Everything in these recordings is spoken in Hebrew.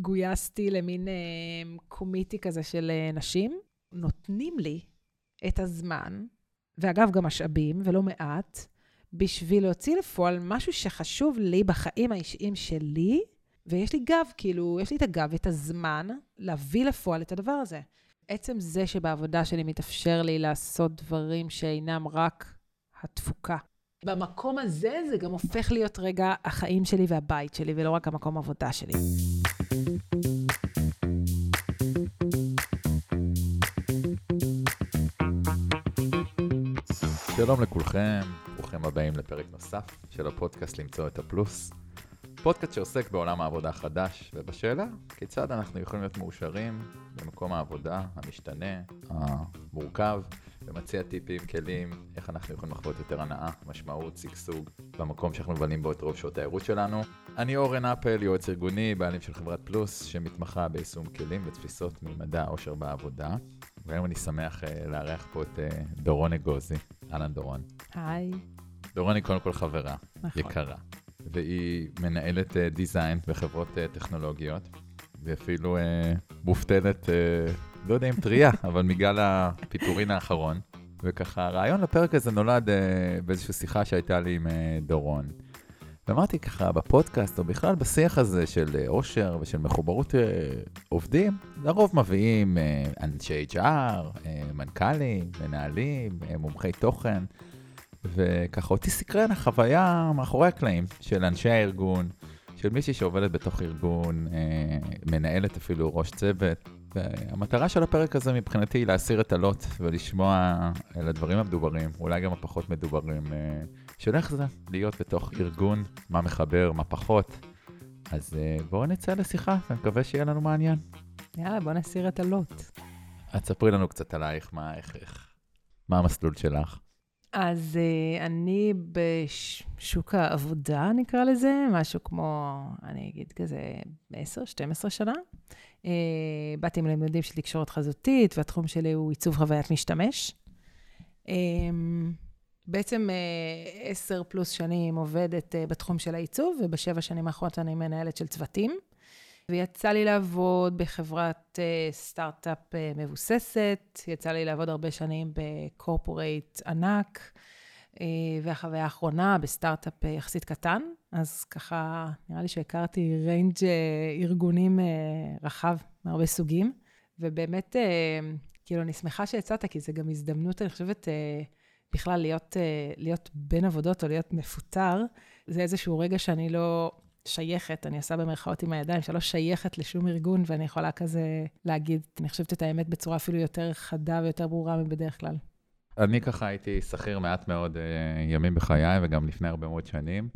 גויסתי למין אה, קומיטי כזה של אה, נשים. נותנים לי את הזמן, ואגב, גם משאבים, ולא מעט, בשביל להוציא לפועל משהו שחשוב לי בחיים האישיים שלי, ויש לי גב, כאילו, יש לי את הגב ואת הזמן להביא לפועל את הדבר הזה. עצם זה שבעבודה שלי מתאפשר לי לעשות דברים שאינם רק התפוקה. במקום הזה זה גם הופך להיות רגע החיים שלי והבית שלי, ולא רק המקום עבודה שלי. שלום לכולכם, ברוכים הבאים לפרק נוסף של הפודקאסט למצוא את הפלוס. פודקאסט שעוסק בעולם העבודה החדש, ובשאלה כיצד אנחנו יכולים להיות מאושרים במקום העבודה המשתנה, המורכב, ומציע טיפים, כלים, איך אנחנו יכולים לחוות יותר הנאה, משמעות, שגשוג, במקום שאנחנו מבלים בו את רוב שעות הערות שלנו. אני אורן אפל, יועץ ארגוני, בעלים של חברת פלוס, שמתמחה ביישום כלים ותפיסות ממדע העושר בעבודה. והיום אני שמח uh, לארח פה את uh, דורון אגוזי. אהלן דורון. היי. דורון היא קודם כל חברה, נכון. יקרה. והיא מנהלת uh, design בחברות uh, טכנולוגיות, ואפילו uh, מובטלת, uh, לא יודע אם טריה, אבל מגל הפיטורין האחרון. וככה, הרעיון לפרק הזה נולד uh, באיזושהי שיחה שהייתה לי עם uh, דורון. ואמרתי ככה, בפודקאסט, או בכלל בשיח הזה של אה, אושר ושל מחוברות אה, עובדים, לרוב מביאים אה, אנשי HR, מנכ"לים, מנהלים, מומחי תוכן, וככה אותי סקרן החוויה מאחורי הקלעים של אנשי הארגון, של מישהי שעובדת בתוך ארגון, מנהלת אפילו ראש צוות. והמטרה של הפרק הזה מבחינתי היא להסיר את הלוט ולשמוע על הדברים המדוברים, אולי גם הפחות מדוברים. אה, של איך זה להיות בתוך ארגון, מה מחבר, מה פחות. אז uh, בואו נצא לשיחה, אני מקווה שיהיה לנו מעניין. יאללה, בוא נסיר את הלוט. את ספרי לנו קצת עלייך, מה, איך, איך, מה המסלול שלך. אז uh, אני בשוק העבודה, נקרא לזה, משהו כמו, אני אגיד כזה 10-12 שנה. Uh, באתי עם לימודים של תקשורת חזותית, והתחום שלי הוא עיצוב חוויית משתמש. Uh, בעצם אה, עשר פלוס שנים עובדת אה, בתחום של העיצוב, ובשבע שנים האחרונות אני מנהלת של צוותים. ויצא לי לעבוד בחברת אה, סטארט-אפ מבוססת, יצא לי לעבוד הרבה שנים ב corporate ענק, והחוויה האחרונה בסטארט-אפ יחסית קטן, אז ככה, נראה לי שהכרתי range ארגונים רחב מהרבה סוגים, ובאמת, כאילו, אני שמחה שיצאת, כי זו גם הזדמנות, אני חושבת, בכלל להיות, אה, להיות בין עבודות או להיות מפוטר, זה איזשהו רגע שאני לא שייכת, אני עושה במרכאות עם הידיים, שלא שייכת לשום ארגון, ואני יכולה כזה להגיד, אני חושבת את האמת בצורה אפילו יותר חדה ויותר ברורה מבדרך כלל. אני ככה הייתי שכיר מעט מאוד אה, ימים בחיי, וגם לפני הרבה מאוד שנים.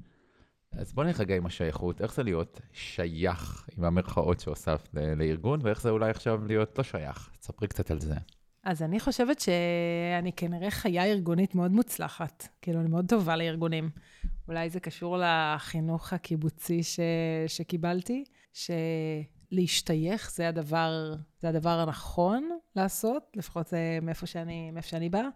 אז בוא נלך רגע עם השייכות, איך זה להיות שייך עם המרכאות שהוספת לארגון, ואיך זה אולי עכשיו להיות לא שייך. תספרי קצת על זה. אז אני חושבת שאני כנראה חיה ארגונית מאוד מוצלחת. כאילו, אני מאוד טובה לארגונים. אולי זה קשור לחינוך הקיבוצי ש... שקיבלתי, שלהשתייך זה הדבר, זה הדבר הנכון לעשות, לפחות זה מאיפה שאני, מאיפה שאני באה,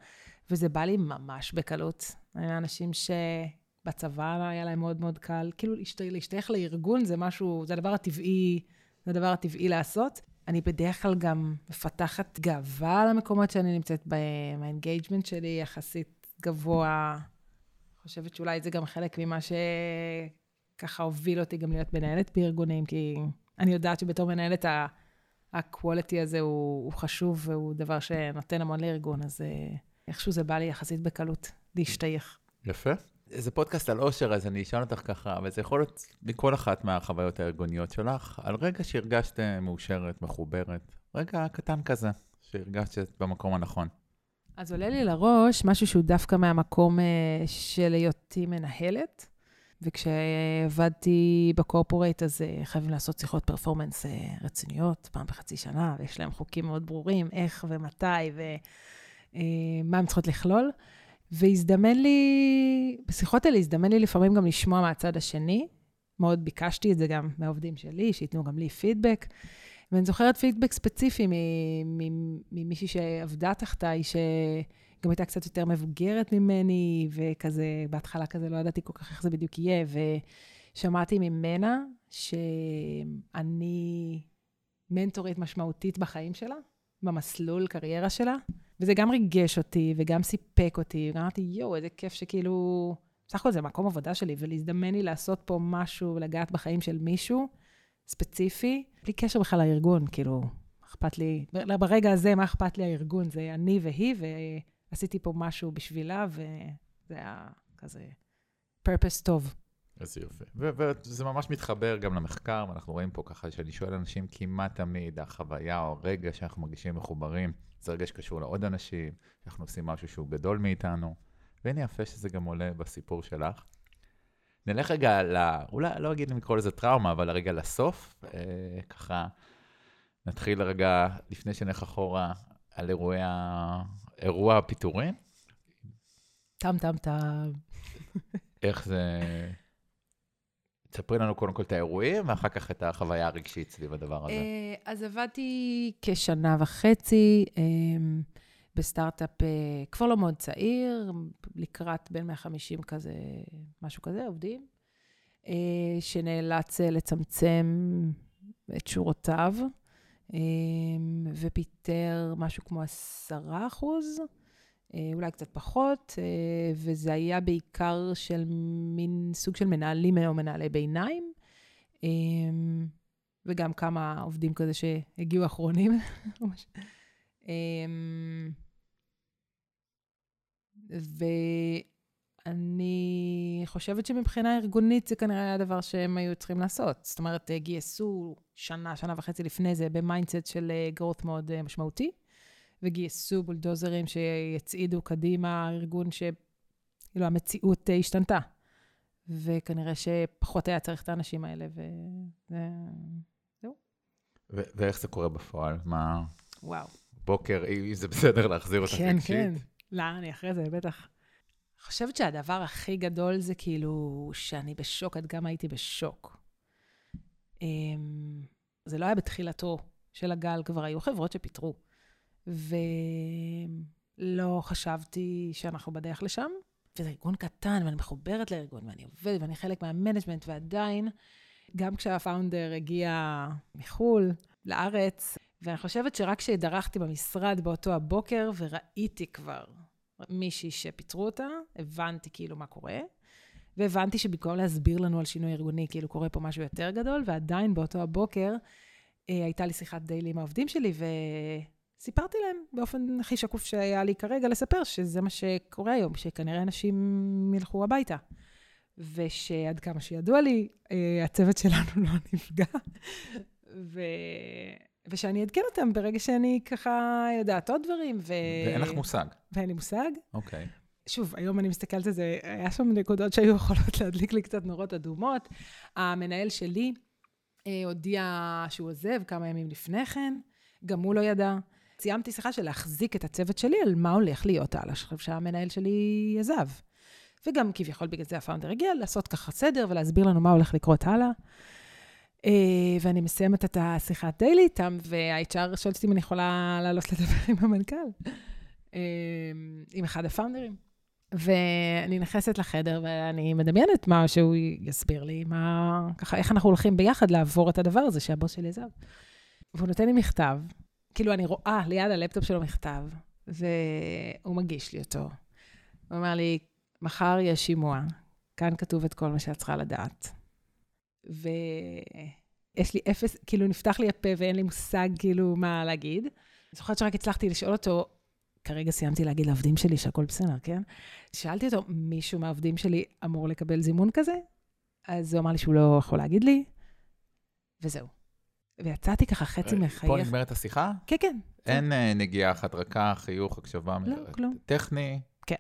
וזה בא לי ממש בקלות. אני אנשים שבצבא היה להם מאוד מאוד קל, כאילו להשתייך לארגון זה משהו, זה הדבר הטבעי, זה הדבר הטבעי לעשות. אני בדרך כלל גם מפתחת גאווה על המקומות שאני נמצאת בהם, ה engagement שלי יחסית גבוה. חושבת שאולי זה גם חלק ממה שככה הוביל אותי גם להיות מנהלת בארגונים, כי אני יודעת שבתור מנהלת ה-quality הזה הוא, הוא חשוב והוא דבר שנותן המון לארגון, אז אה, איכשהו זה בא לי יחסית בקלות להשתייך. יפה. זה פודקאסט על אושר, אז אני אשאל אותך ככה, וזה יכול להיות מכל אחת מהחוויות הארגוניות שלך, על רגע שהרגשת מאושרת, מחוברת, רגע קטן כזה, שהרגשת שאת במקום הנכון. אז עולה לי לראש משהו שהוא דווקא מהמקום אה, של היותי מנהלת, וכשעבדתי בקורפורייט, אז אה, חייבים לעשות שיחות פרפורמנס אה, רציניות, פעם בחצי שנה, ויש להם חוקים מאוד ברורים, איך ומתי ומה הם צריכות לכלול. והזדמן לי, בשיחות האלה הזדמן לי לפעמים גם לשמוע מהצד השני. מאוד ביקשתי את זה גם מהעובדים שלי, שייתנו גם לי פידבק. ואני זוכרת פידבק ספציפי ממישהי שעבדה תחתיי, שגם הייתה קצת יותר מבוגרת ממני, וכזה, בהתחלה כזה לא ידעתי כל כך איך זה בדיוק יהיה, ושמעתי ממנה שאני מנטורית משמעותית בחיים שלה, במסלול קריירה שלה, וזה גם ריגש אותי וגם סיפק אותי, וגם אמרתי, יואו, איזה כיף שכאילו, בסך הכל זה מקום עבודה שלי, ולהזדמן לי לעשות פה משהו ולגעת בחיים של מישהו ספציפי, בלי קשר בכלל לארגון, כאילו, אכפת לי, ברגע הזה, מה אכפת לי הארגון? זה אני והיא, ועשיתי פה משהו בשבילה, וזה היה כזה purpose טוב. איזה יופי. וזה ממש מתחבר גם למחקר, ואנחנו רואים פה ככה, שאני שואל אנשים כמעט תמיד, החוויה או הרגע שאנחנו מרגישים מחוברים, זה רגע שקשור לעוד אנשים, שאנחנו עושים משהו שהוא גדול מאיתנו, והנה יפה שזה גם עולה בסיפור שלך. נלך רגע ל... אולי לא אגיד אם לקרוא לזה טראומה, אבל רגע לסוף, אה, ככה נתחיל רגע, לפני שנלך אחורה, על אירועי. אירוע הפיטורים. טם טם טם. איך זה... תספרי לנו קודם כל את האירועים, ואחר כך את החוויה הרגשית סביב הדבר הזה. אה, אז עבדתי כשנה וחצי אה, בסטארט-אפ אה, כבר לא מאוד צעיר, לקראת בין 150 כזה, משהו כזה, עובדים, שנאלץ לצמצם את שורותיו, ופיטר משהו כמו עשרה אחוז. אה, אולי קצת פחות, אה, וזה היה בעיקר של מין סוג של מנהלים או מנהלי ביניים, אה, וגם כמה עובדים כזה שהגיעו אחרונים. ואני חושבת שמבחינה ארגונית זה כנראה היה הדבר שהם היו צריכים לעשות. זאת אומרת, גייסו שנה, שנה וחצי לפני זה ב mindset של growth מאוד משמעותי. וגייסו בולדוזרים שיצעידו קדימה ארגון שכאילו המציאות השתנתה. וכנראה שפחות היה צריך את האנשים האלה, וזהו. ו- ואיך זה קורה בפועל? מה... וואו. בוקר, אם זה בסדר להחזיר אותך כן, רגשית? כן, כן. לא, אני אחרי זה, בטח. חושבת שהדבר הכי גדול זה כאילו שאני בשוק, עד כמה הייתי בשוק. אמ, זה לא היה בתחילתו של הגל, כבר היו חברות שפיטרו. ולא חשבתי שאנחנו בדרך לשם. וזה ארגון קטן, ואני מחוברת לארגון, ואני עובדת, ואני חלק מה management, ועדיין, גם כשה founder הגיע מחו"ל, לארץ, ואני חושבת שרק כשדרכתי במשרד באותו הבוקר, וראיתי כבר מישהי שפיטרו אותה, הבנתי כאילו מה קורה. והבנתי שבמקום להסביר לנו על שינוי ארגוני, כאילו קורה פה משהו יותר גדול, ועדיין באותו הבוקר אה, הייתה לי שיחת דיילי עם העובדים שלי, ו... סיפרתי להם באופן הכי שקוף שהיה לי כרגע לספר, שזה מה שקורה היום, שכנראה אנשים ילכו הביתה. ושעד כמה שידוע לי, אה, הצוות שלנו לא נפגע. ו... ושאני אעדכן אותם ברגע שאני ככה יודעת עוד דברים. ו... ואין לך מושג. ואין לי מושג. אוקיי. Okay. שוב, היום אני מסתכלת על זה, היה שם נקודות שהיו יכולות להדליק לי קצת נורות אדומות. המנהל שלי אה, הודיע שהוא עוזב כמה ימים לפני כן, גם הוא לא ידע. סיימתי שיחה של להחזיק את הצוות שלי על מה הולך להיות הלאה, עכשיו שהמנהל שלי עזב. וגם כביכול בגלל זה הפאונדר הגיע, לעשות ככה סדר ולהסביר לנו מה הולך לקרות הלאה. Uh, ואני מסיימת את השיחת דיילי איתם, וה-HR שואלת אותי אם אני יכולה לעלות לדבר עם המנכ"ל, uh, עם אחד הפאונדרים. ואני נכנסת לחדר ואני מדמיינת מה שהוא יסביר לי, מה, ככה, איך אנחנו הולכים ביחד לעבור את הדבר הזה שהבוס שלי עזב. והוא נותן לי מכתב, כאילו, אני רואה ליד הלפטופ שלו מכתב, והוא מגיש לי אותו. הוא אומר לי, מחר יש שימוע, כאן כתוב את כל מה שאת צריכה לדעת. ויש לי אפס, כאילו, נפתח לי הפה ואין לי מושג, כאילו, מה להגיד. אני זוכרת שרק הצלחתי לשאול אותו, כרגע סיימתי להגיד לעובדים שלי שהכל בסדר, כן? שאלתי אותו, מישהו מהעובדים שלי אמור לקבל זימון כזה? אז הוא אמר לי שהוא לא יכול להגיד לי, וזהו. ויצאתי ככה חצי אה, מחייך. פה נגמרת השיחה? כן, כן. אין אה, נגיעה אחת רכה, חיוך, הקשבה? לא, כלום. טכני? כן.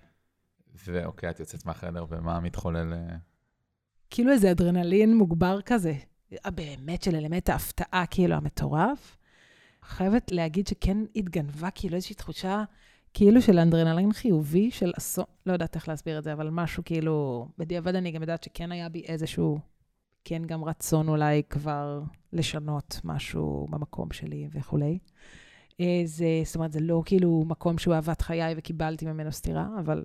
ואוקיי, את יוצאת מהחדר, ומה מתחולל? אה? כאילו איזה אדרנלין מוגבר כזה. באמת של אלמנט ההפתעה, כאילו, המטורף. חייבת להגיד שכן התגנבה כאילו איזושהי תחושה כאילו של אדרנלין חיובי, של אסון, לא יודעת איך להסביר את זה, אבל משהו כאילו, בדיעבד אני גם יודעת שכן היה בי איזשהו כן גם רצון אולי כבר לשנות משהו במקום שלי וכולי. אה, זה, זאת אומרת, זה לא כאילו מקום שהוא אהבת חיי וקיבלתי ממנו סטירה, אבל...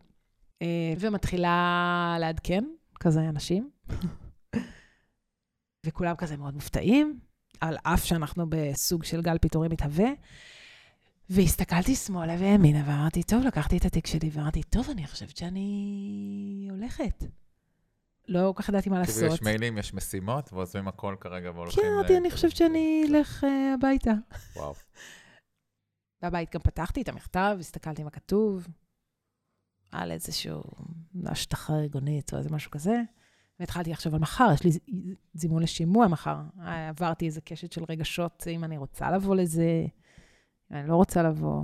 אה, ומתחילה לעדכן כזה אנשים. וכולם כזה מאוד מופתעים, על אף שאנחנו בסוג של גל פיטורים מתהווה. והסתכלתי שמאלה וימינה, ואמרתי, טוב, לקחתי את התיק שלי, ואמרתי, טוב, אני חושבת שאני הולכת. לא כל כך ידעתי מה לעשות. כאילו יש מיילים, יש משימות, ועוזבים הכל כרגע והולכים... כן, אמרתי, אני חושבת שאני אלך אה, הביתה. וואו. בבית גם פתחתי את המכתב, הסתכלתי מה כתוב, על איזשהו השטחה ארגונית או איזה משהו כזה, והתחלתי לחשוב על מחר, יש לי זימון לשימוע מחר. עברתי איזה קשת של רגשות, אם אני רוצה לבוא לזה, אם אני לא רוצה לבוא,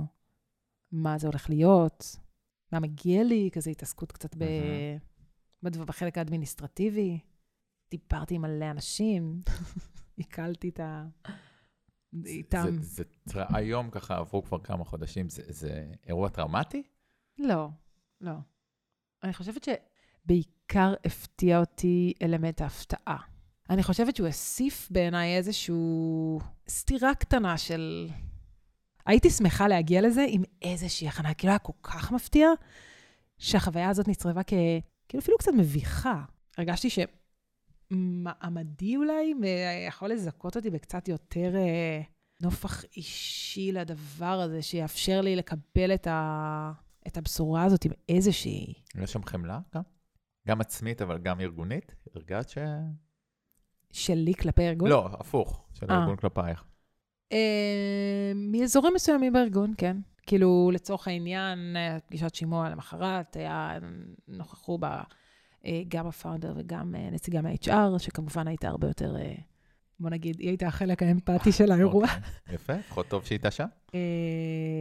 מה זה הולך להיות, מה מגיע לי, כזה התעסקות קצת ב... בדבר- בחלק האדמיניסטרטיבי. דיברתי עם מלא אנשים, עיכלתי את ה... איתם. זה, זה, זה, היום ככה עברו כבר כמה חודשים, זה, זה אירוע טראומטי? לא, לא. אני חושבת שבעיקר הפתיע אותי אלמנט ההפתעה. אני חושבת שהוא הוסיף בעיניי איזושהי סתירה קטנה של... הייתי שמחה להגיע לזה עם איזושהי הכנה, כאילו היה כל כך מפתיע, שהחוויה הזאת נצרבה כ... כאילו אפילו קצת מביכה. הרגשתי שמעמדי אולי יכול לזכות אותי בקצת יותר אה, נופח אישי לדבר הזה, שיאפשר לי לקבל את, ה... את הבשורה הזאת עם איזושהי... יש שם חמלה גם? גם עצמית, אבל גם ארגונית? הרגשת ש... שלי כלפי הארגון? לא, הפוך, של אה. הארגון כלפייך. אה, מאזורים מסוימים בארגון, כן. כאילו, לצורך העניין, פגישת שימוע למחרת, היה, נוכחו בה אה, גם הפאונדר וגם נציגה מה-HR, שכמובן הייתה הרבה יותר, בוא נגיד, היא הייתה החלק האמפתי של האירוע. אוקיי, יפה, לפחות טוב שהיא הייתה שם.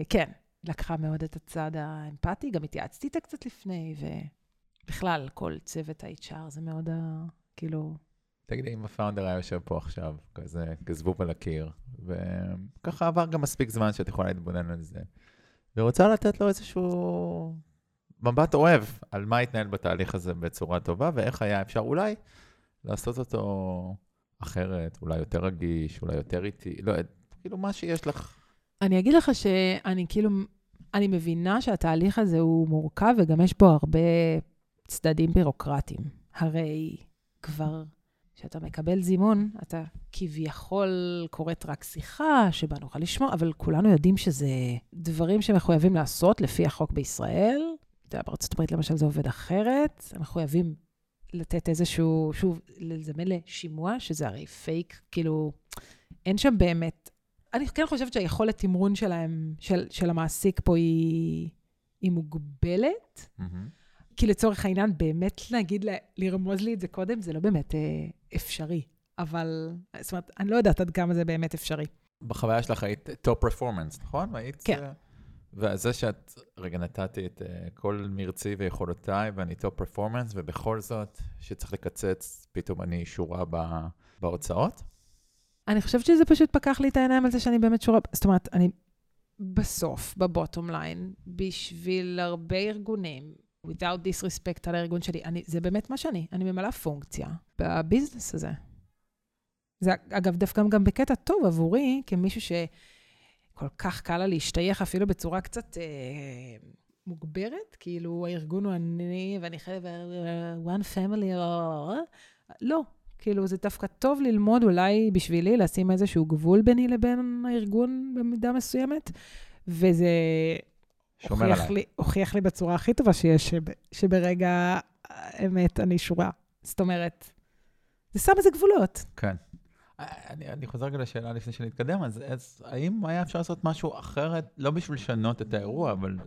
כן, לקחה מאוד את הצד האמפתי, גם התייעצתי איתה קצת לפני, ובכלל, כל צוות ה-HR זה מאוד, ה- כאילו, תגידי, אם הפאונדר היה יושב פה עכשיו, כזה כזבוב על הקיר, וככה עבר גם מספיק זמן שאת יכולה להתבונן על זה, ורוצה לתת לו איזשהו מבט אוהב על מה התנהל בתהליך הזה בצורה טובה, ואיך היה אפשר אולי לעשות אותו אחרת, אולי יותר רגיש, אולי יותר איטי, לא, כאילו מה שיש לך. אני אגיד לך שאני כאילו, אני מבינה שהתהליך הזה הוא מורכב וגם יש בו הרבה צדדים בירוקרטיים. הרי כבר כשאתה מקבל זימון, אתה כביכול קוראת רק שיחה שבה נוכל לשמוע, אבל כולנו יודעים שזה דברים שמחויבים לעשות לפי החוק בישראל. אתה יודע, בארצות הברית למשל זה עובד אחרת, מחויבים לתת איזשהו, שוב, לזמן לשימוע, שזה הרי פייק, כאילו, אין שם באמת אני כן חושבת שהיכולת תמרון שלהם, של, של המעסיק פה היא, היא מוגבלת. כי לצורך העניין, באמת להגיד, לרמוז לי את זה קודם, זה לא באמת אה, אפשרי. אבל, זאת אומרת, אני לא יודעת עד כמה זה באמת אפשרי. בחוויה שלך היית top performance, נכון? היית... כן. אה, וזה שאת, רגע, נתתי את uh, כל מרצי ויכולותיי, ואני top performance, ובכל זאת, שצריך לקצץ, פתאום אני שורה ב, בהוצאות. אני חושבת שזה פשוט פקח לי את העיניים על זה שאני באמת שורה, זאת אומרת, אני בסוף, ב bottom line, בשביל הרבה ארגונים, without disrespect על הארגון שלי, אני, זה באמת מה שאני, אני ממלאה פונקציה ב business הזה. זה אגב דווקא גם בקטע טוב עבורי, כמישהו שכל כך קל לה להשתייך אפילו בצורה קצת אה, מוגברת, כאילו הארגון הוא אני ואני חלק one family, לא, כאילו, זה דווקא טוב ללמוד אולי בשבילי, לשים איזשהו גבול ביני לבין הארגון במידה מסוימת, וזה שומר הוכיח עליי. לי, הוכיח לי בצורה הכי טובה שיש, שב, שברגע האמת אני שורה. זאת אומרת, זה שם איזה גבולות. כן. אני, אני חוזר רגע לשאלה לפני שנתקדם, אז, אז האם היה אפשר לעשות משהו אחרת, לא בשביל לשנות את האירוע, אבל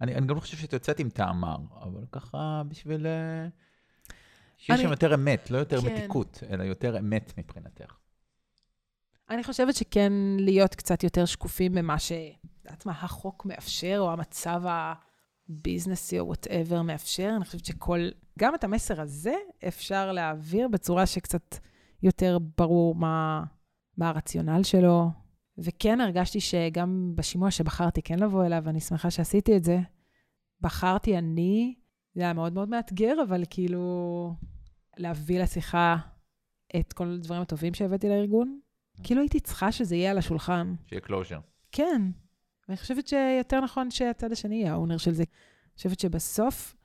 אני, אני גם לא חושב שאת יוצאת עם טעם מר, אבל ככה בשביל אה, שיש אני- שם יותר אמת, לא יותר כן. מתיקות, אלא יותר אמת מבחינתך. אני חושבת שכן להיות קצת יותר שקופים במה ש... יודעת מה, החוק מאפשר, או המצב ה business-י או whatever מאפשר. אני חושבת שכל... גם את המסר הזה אפשר להעביר בצורה שקצת יותר ברור מה, מה הרציונל שלו. וכן הרגשתי שגם בשימוע שבחרתי כן לבוא אליו, ואני שמחה שעשיתי את זה, בחרתי אני, זה היה מאוד מאוד מאתגר, אבל כאילו להביא לשיחה את כל הדברים הטובים שהבאתי לארגון. כאילו הייתי צריכה שזה יהיה על השולחן. שיהיה closure. כן. ואני חושבת שיותר נכון שהצד השני יהיה ה owner של זה. אני חושבת שבסוף,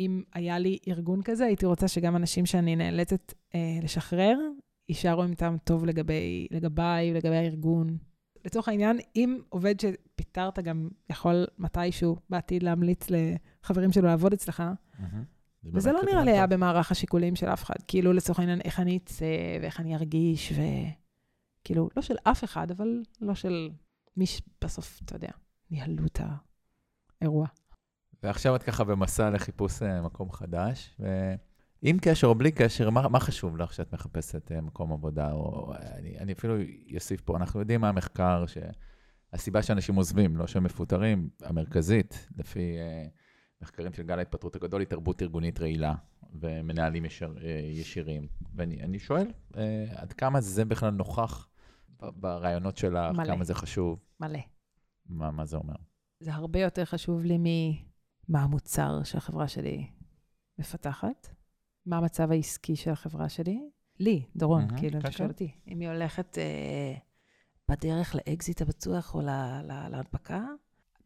אם היה לי ארגון כזה, הייתי רוצה שגם אנשים שאני נאלצת אה, לשחרר, יישארו עם טעם טוב לגבי, לגביי, לגבי הארגון. לצורך העניין, אם עובד שפיטרת גם יכול מתישהו בעתיד להמליץ לחברים שלו לעבוד אצלך, וזה לא נראה לי היה במערך השיקולים של אף אחד. כאילו, לצורך העניין, איך אני אצא ואיך אני ארגיש, וכאילו, לא של אף אחד, אבל לא של מי שבסוף, אתה יודע, ניהלו את האירוע. ועכשיו את ככה במסע לחיפוש אה, מקום חדש, ועם קשר או בלי קשר, מה, מה חשוב לך כשאת מחפשת אה, מקום עבודה? או אני, אני אפילו אוסיף פה, אנחנו יודעים מה המחקר, שהסיבה שאנשים עוזבים, לא שהם מפוטרים, המרכזית, לפי uh, מחקרים של גל ההתפטרות הגדול, היא תרבות ארגונית רעילה ומנהלים ישר, uh, ישירים. ואני שואל, uh, עד כמה זה בכלל נוכח ברעיונות שלך, מלא. כמה זה חשוב? מלא. מה, מה זה אומר? זה הרבה יותר חשוב לי ממה המוצר שהחברה שלי מפתחת, מה המצב העסקי של החברה שלי. לי, דורון, mm-hmm, כאילו, אתה שואל אותי, אם היא הולכת אה, בדרך לאקזיט הבטוח או להנפקה,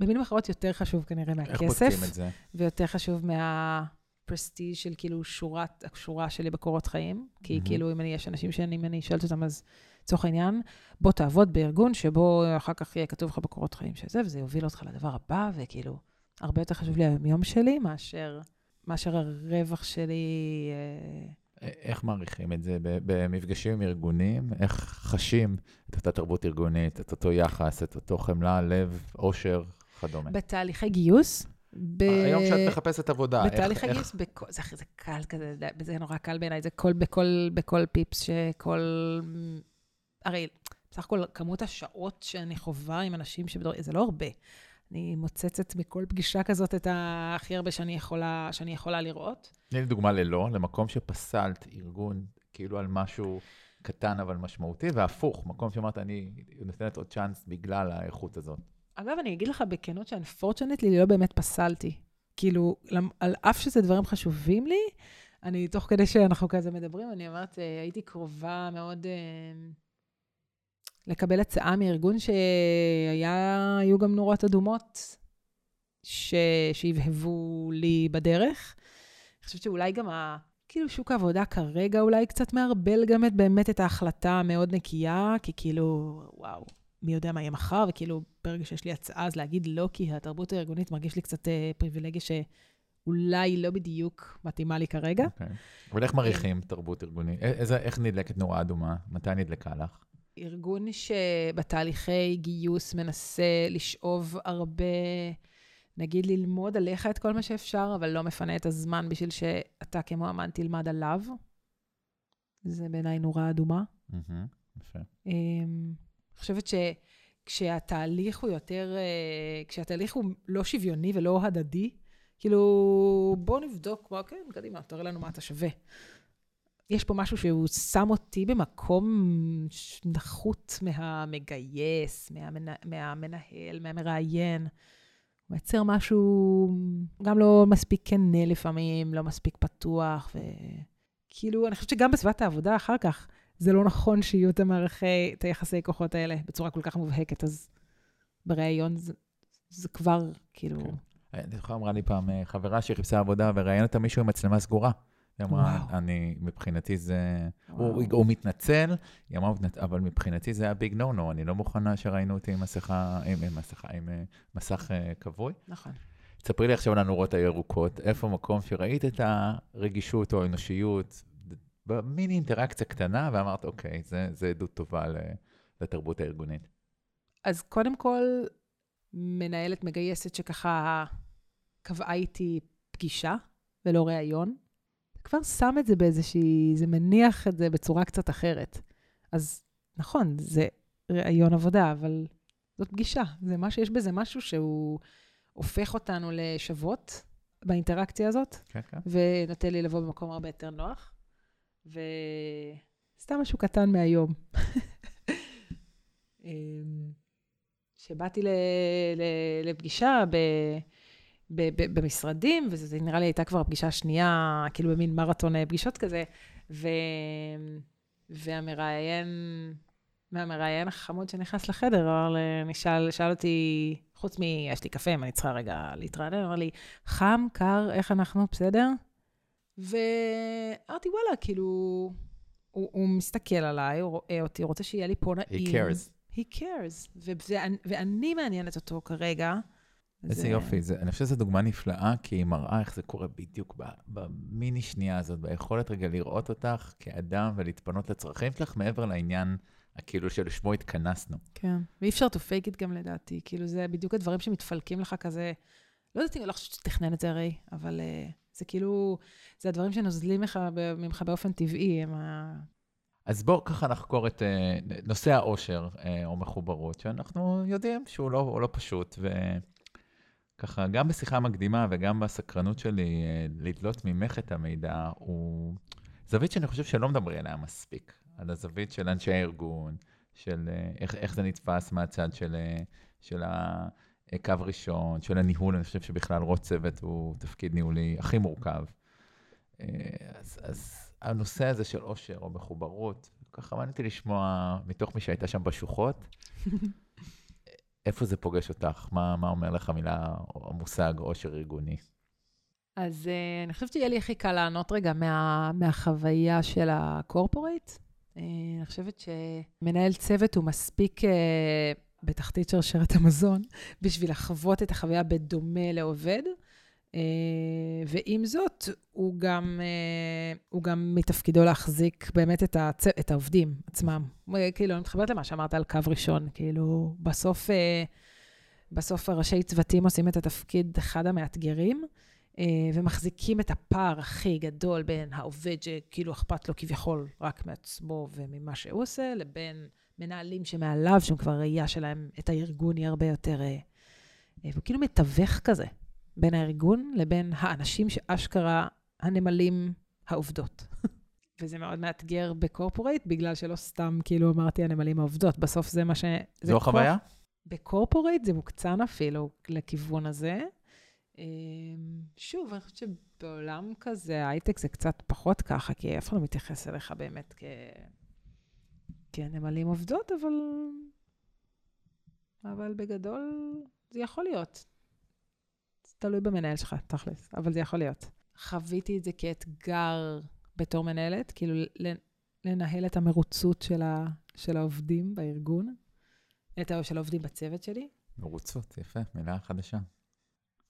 במילים אחרות יותר חשוב כנראה מהכסף. איך בודקים את זה? ויותר חשוב מהפרסטיג' של כאילו שורת, השורה שלי בקורות חיים. כי mm-hmm. כאילו, אם אני, יש אנשים שאני, אם אני שואלת אותם, אז לצורך העניין, בוא תעבוד בארגון שבו אחר כך יהיה כתוב לך בקורות חיים שזה, וזה יוביל אותך לדבר הבא, וכאילו, הרבה יותר חשוב לי היום שלי מאשר, מאשר הרווח שלי. אה... איך מעריכים את זה? במפגשים עם ארגונים, איך חשים את אותה תרבות ארגונית, את אותו יחס, את אותו חמלה, לב, עושר, כדומה? בתהליכי גיוס, ב... היום שאת מחפשת עבודה, בתהליך הגיוס, איך... בכל... זה, זה קל כזה, זה נורא קל בעיניי, זה כל, בכל, בכל פיפס שכל הרי בסך הכל כמות השעות שאני חווה עם אנשים שבדור... זה לא הרבה. אני מוצצת מכל פגישה כזאת את הכי הרבה שאני יכולה, שאני יכולה לראות. תני לי דוגמה ללא, למקום שפסלת ארגון כאילו על משהו קטן אבל משמעותי, והפוך, מקום שאמרת, אני נותנת עוד צ'אנס בגלל האיכות הזאת. אגב, אני אגיד לך בכנות שאנפורצ'נטלי לא באמת פסלתי. כאילו, על אף שזה דברים חשובים לי, אני, תוך כדי שאנחנו כזה מדברים, אני אומרת, אה, הייתי קרובה מאוד... אה, לקבל הצעה מארגון שהיו גם נורות אדומות ש... שהבהבו לי בדרך. אני חושבת שאולי גם ה... כאילו שוק העבודה כרגע אולי קצת מערבל גם את באמת את ההחלטה המאוד נקייה, כי כאילו, וואו, מי יודע מה יהיה מחר, וכאילו ברגע שיש לי הצעה אז להגיד לא, כי התרבות הארגונית מרגיש לי קצת אה, פריבילגיה שאולי לא בדיוק מתאימה לי כרגע. Okay. אוקיי. אבל איך מעריכים תרבות ארגונית? איזה, איך נדלקת נורה אדומה? מתי נדלקה לך? ארגון שבתהליכי גיוס מנסה לשאוב הרבה, נגיד ללמוד עליך את כל מה שאפשר, אבל לא מפנה את הזמן בשביל שאתה כמועמד תלמד עליו. זה בעיניי נורה אדומה. יפה. אמ, אני חושבת שכשהתהליך הוא יותר, אה, כשהתהליך הוא לא שוויוני ולא הדדי, כאילו, בואו נבדוק, כן, קדימה, תראה לנו מה אתה שווה. יש פה משהו שהוא שם אותי במקום נחות מהמגייס, מהמנה, מהמנהל, מהמראיין. הוא מייצר משהו גם לא מספיק כנה לפעמים, לא מספיק פתוח, וכאילו, אני חושבת שגם בסביבת העבודה אחר כך, זה לא נכון שיהיו את המערכי, את היחסי כוחות האלה בצורה כל כך מובהקת, אז בריאיון זה, זה כבר, כאילו... כן. אני זוכר, אמרה לי פעם אה, חברה שחיפשה עבודה וראיינת מישהו עם מצלמה סגורה. היא אמרה, אני, מבחינתי זה... הוא, הוא מתנצל, היא אמרה, אבל מבחינתי זה היה ביג נו נו, אני לא מוכנה שראינו אותי עם מסכה, עם, עם מסכה, עם uh, מסך uh, כבוי. נכון. תספרי לי עכשיו על הנורות הירוקות, איפה מקום שראית את הרגישות או האנושיות, במיני אינטראקציה קטנה, ואמרת, אוקיי, זה, זה עדות טובה לתרבות הארגונית. אז קודם כל, מנהלת מגייסת שככה קבעה איתי פגישה ולא ראיון. כבר שם את זה באיזושהי, זה מניח את זה בצורה קצת אחרת. אז נכון, זה ראיון עבודה, אבל זאת פגישה. זה מה שיש בזה משהו שהוא הופך אותנו לשוות באינטראקציה הזאת, כן, כן. ונותן לי לבוא במקום הרבה יותר נוח. וסתם משהו קטן מהיום. אמ, שבאתי לפגישה ב... במשרדים, וזה נראה לי הייתה כבר הפגישה השנייה, כאילו במין מרתון אה, פגישות כזה, ו... והמראיין מהמראיין החמוד שנכנס לחדר, אמר לי, שאל, שאל אותי, חוץ מ... יש לי קפה, אם אני צריכה רגע להתרענן, אמר לי, חם, קר, איך אנחנו, בסדר? ואמרתי, וואלה, כאילו, הוא, הוא מסתכל עליי, הוא רואה אותי, הוא רוצה שיהיה לי פה נעים. He cares. He cares. ו- ואני, ואני מעניינת אותו כרגע. איזה זה- יופי, זה, אני חושב שזו דוגמה נפלאה, כי היא מראה איך זה קורה בדיוק במיני שנייה הזאת, ביכולת רגע לראות אותך כאדם ולהתפנות לצרכים שלך, מעבר לעניין, כאילו שלשמו התכנסנו. כן. ואי אפשר to fake it גם לדעתי. כאילו, זה בדיוק הדברים שמתפלקים לך כזה. לא יודעת אם אני לא חושבת שתכנן את זה הרי, אבל uh, זה כאילו, זה הדברים שנוזלים לך, ממך באופן טבעי, הם ה... אז בואו ככה נחקור את אה, נושא העושר אה, או מחוברות, שאנחנו יודעים שהוא לא, לא פשוט, וככה, גם בשיחה מקדימה וגם בסקרנות שלי אה, לדלות ממך את המידע, הוא זווית שאני חושב שלא מדברים עליה מספיק, על הזווית של אנשי הארגון, של אה, איך, איך זה נתפס מהצד של, אה, של הקו ראשון, של הניהול, אני חושב שבכלל ראש צוות הוא תפקיד ניהולי הכי מורכב. אז, אז הנושא הזה של עושר או מחוברות, ככה מעניין אותי לשמוע מתוך מי שהייתה שם בשוחות, איפה זה פוגש אותך? מה, מה אומר לך המילה המושג עושר ארגוני? אז uh, אני חושבת שיהיה לי הכי קל לענות רגע מה, מהחוויה של הקורפורייט. Uh, אני חושבת שמנהל צוות הוא מספיק uh, בתחתית שרשרת המזון בשביל לחוות את החוויה בדומה לעובד. Uh, ועם זאת, הוא גם, uh, הוא גם מתפקידו להחזיק באמת את, הצ... את העובדים עצמם. כאילו, אני מתחברת למה שאמרת על קו ראשון. כאילו, בסוף, בסוף הראשי צוותים עושים את התפקיד אחד המאתגרים. אה, ומחזיקים את הפער הכי גדול בין העובד שכאילו אכפת לו כביכול רק מעצמו וממה שהוא עושה, לבין מנהלים שמעליו, שהם כבר ראייה שלהם, את הארגון היא הרבה יותר... אה, אה, והוא כאילו מתווך כזה בין הארגון לבין האנשים שאשכרה הנמלים העובדות. וזה מאוד מאתגר בקורפורייט, בגלל שלא סתם כאילו אמרתי הנמלים העובדות, בסוף זה מה ש... זה זו כוח- החוויה? בקורפורייט זה מוקצן אפילו לכיוון הזה. אמ, שוב, אני חושבת שבעולם כזה, הייטק זה קצת פחות ככה, כי אף אחד לא מתייחס אליך באמת כ... כנמלים עובדות, אבל... אבל בגדול זה יכול להיות. תלוי במנהל שלך, תכלס, אבל זה יכול להיות. חוויתי את זה כאתגר בתור מנהלת, כאילו ל- לנהל את המרוצות של, ה... של העובדים בארגון, את ה... של העובדים בצוות שלי. מרוצות, יפה, מילה חדשה.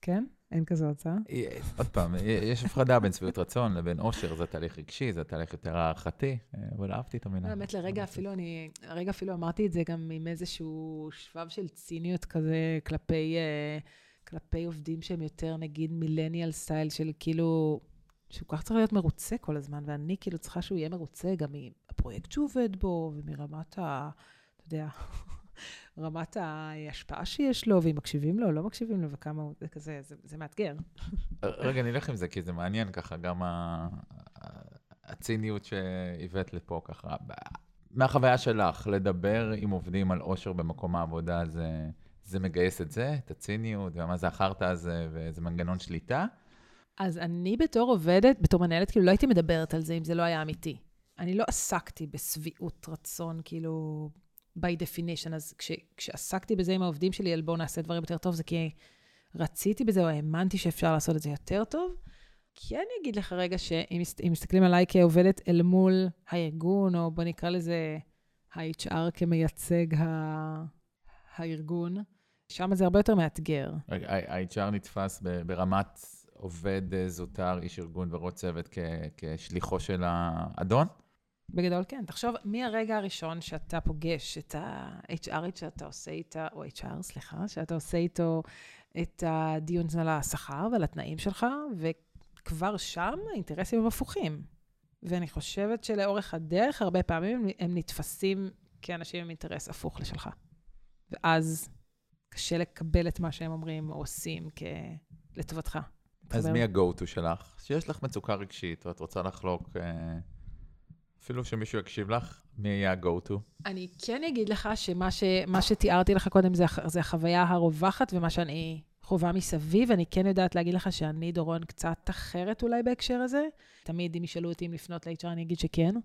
כן? אין כזו הצעה. אה, עוד פעם, אה, יש הפרדה בין שביעות רצון לבין עושר, זה תהליך רגשי, זה תהליך יותר הערכתי, אה, אבל אהבתי את המילה. האמת, לרגע אפילו אני, לרגע אפילו אמרתי את זה גם עם איזשהו שבב של ציניות כזה כלפי, אה, כלפי עובדים שהם יותר, נגיד, מילניאל סטייל של כאילו, שהוא כך צריך להיות מרוצה כל הזמן, ואני כאילו צריכה שהוא יהיה מרוצה גם מהפרויקט שהוא עובד בו, ומרמת ה... אתה יודע, רמת ההשפעה שיש לו, ואם מקשיבים לו לא מקשיבים לו, וכמה הוא, זה כזה, זה, זה מאתגר. רגע, נלך עם זה, כי זה מעניין ככה, גם ה- הציניות שהבאת לפה ככה. מהחוויה שלך, לדבר עם עובדים על עושר במקום העבודה, זה, זה מגייס את זה, את הציניות, ומה זה החרטא הזה, ואיזה מנגנון שליטה? אז אני בתור עובדת, בתור מנהלת, כאילו לא הייתי מדברת על זה אם זה לא היה אמיתי. אני לא עסקתי בשביעות רצון, כאילו, by definition. אז כש, כשעסקתי בזה עם העובדים שלי, על בואו נעשה דברים יותר טוב, זה כי רציתי בזה, או האמנתי שאפשר לעשות את זה יותר טוב. אני אגיד לך רגע שאם מס- אם מסתכלים עליי כעובדת אל מול הארגון, או בוא נקרא לזה ה-HR כמייצג ה- הארגון, שם זה הרבה יותר מאתגר. ה-HR נתפס ברמת עובד אה, זוטר, איש ארגון וראש צוות כשליחו של האדון? בגדול כן. תחשוב, מהרגע הראשון שאתה פוגש את ה-HRית שאתה עושה איתה, או HR, סליחה, שאתה עושה איתו את הדיון על השכר ועל התנאים שלך, וכבר שם האינטרסים הם הפוכים. ואני חושבת שלאורך הדרך, הרבה פעמים הם נתפסים כאנשים עם אינטרס הפוך לשלך. ואז קשה לקבל את מה שהם אומרים או עושים כ... לטובתך. אז? מי ה-go-to שלך? שיש לך מצוקה רגשית, או את רוצה לחלוק, אה, אפילו שמישהו יקשיב לך, מי יהיה ה-go-to? אני כן אגיד לך שמה ש, שתיארתי לך קודם זה, הח- זה החוויה הרווחת ומה שאני חווה מסביב. אני כן יודעת להגיד לך שאני, דורון, קצת אחרת אולי בהקשר הזה. תמיד אם ישאלו אותי אם לפנות ל-HR, אני אגיד שכן.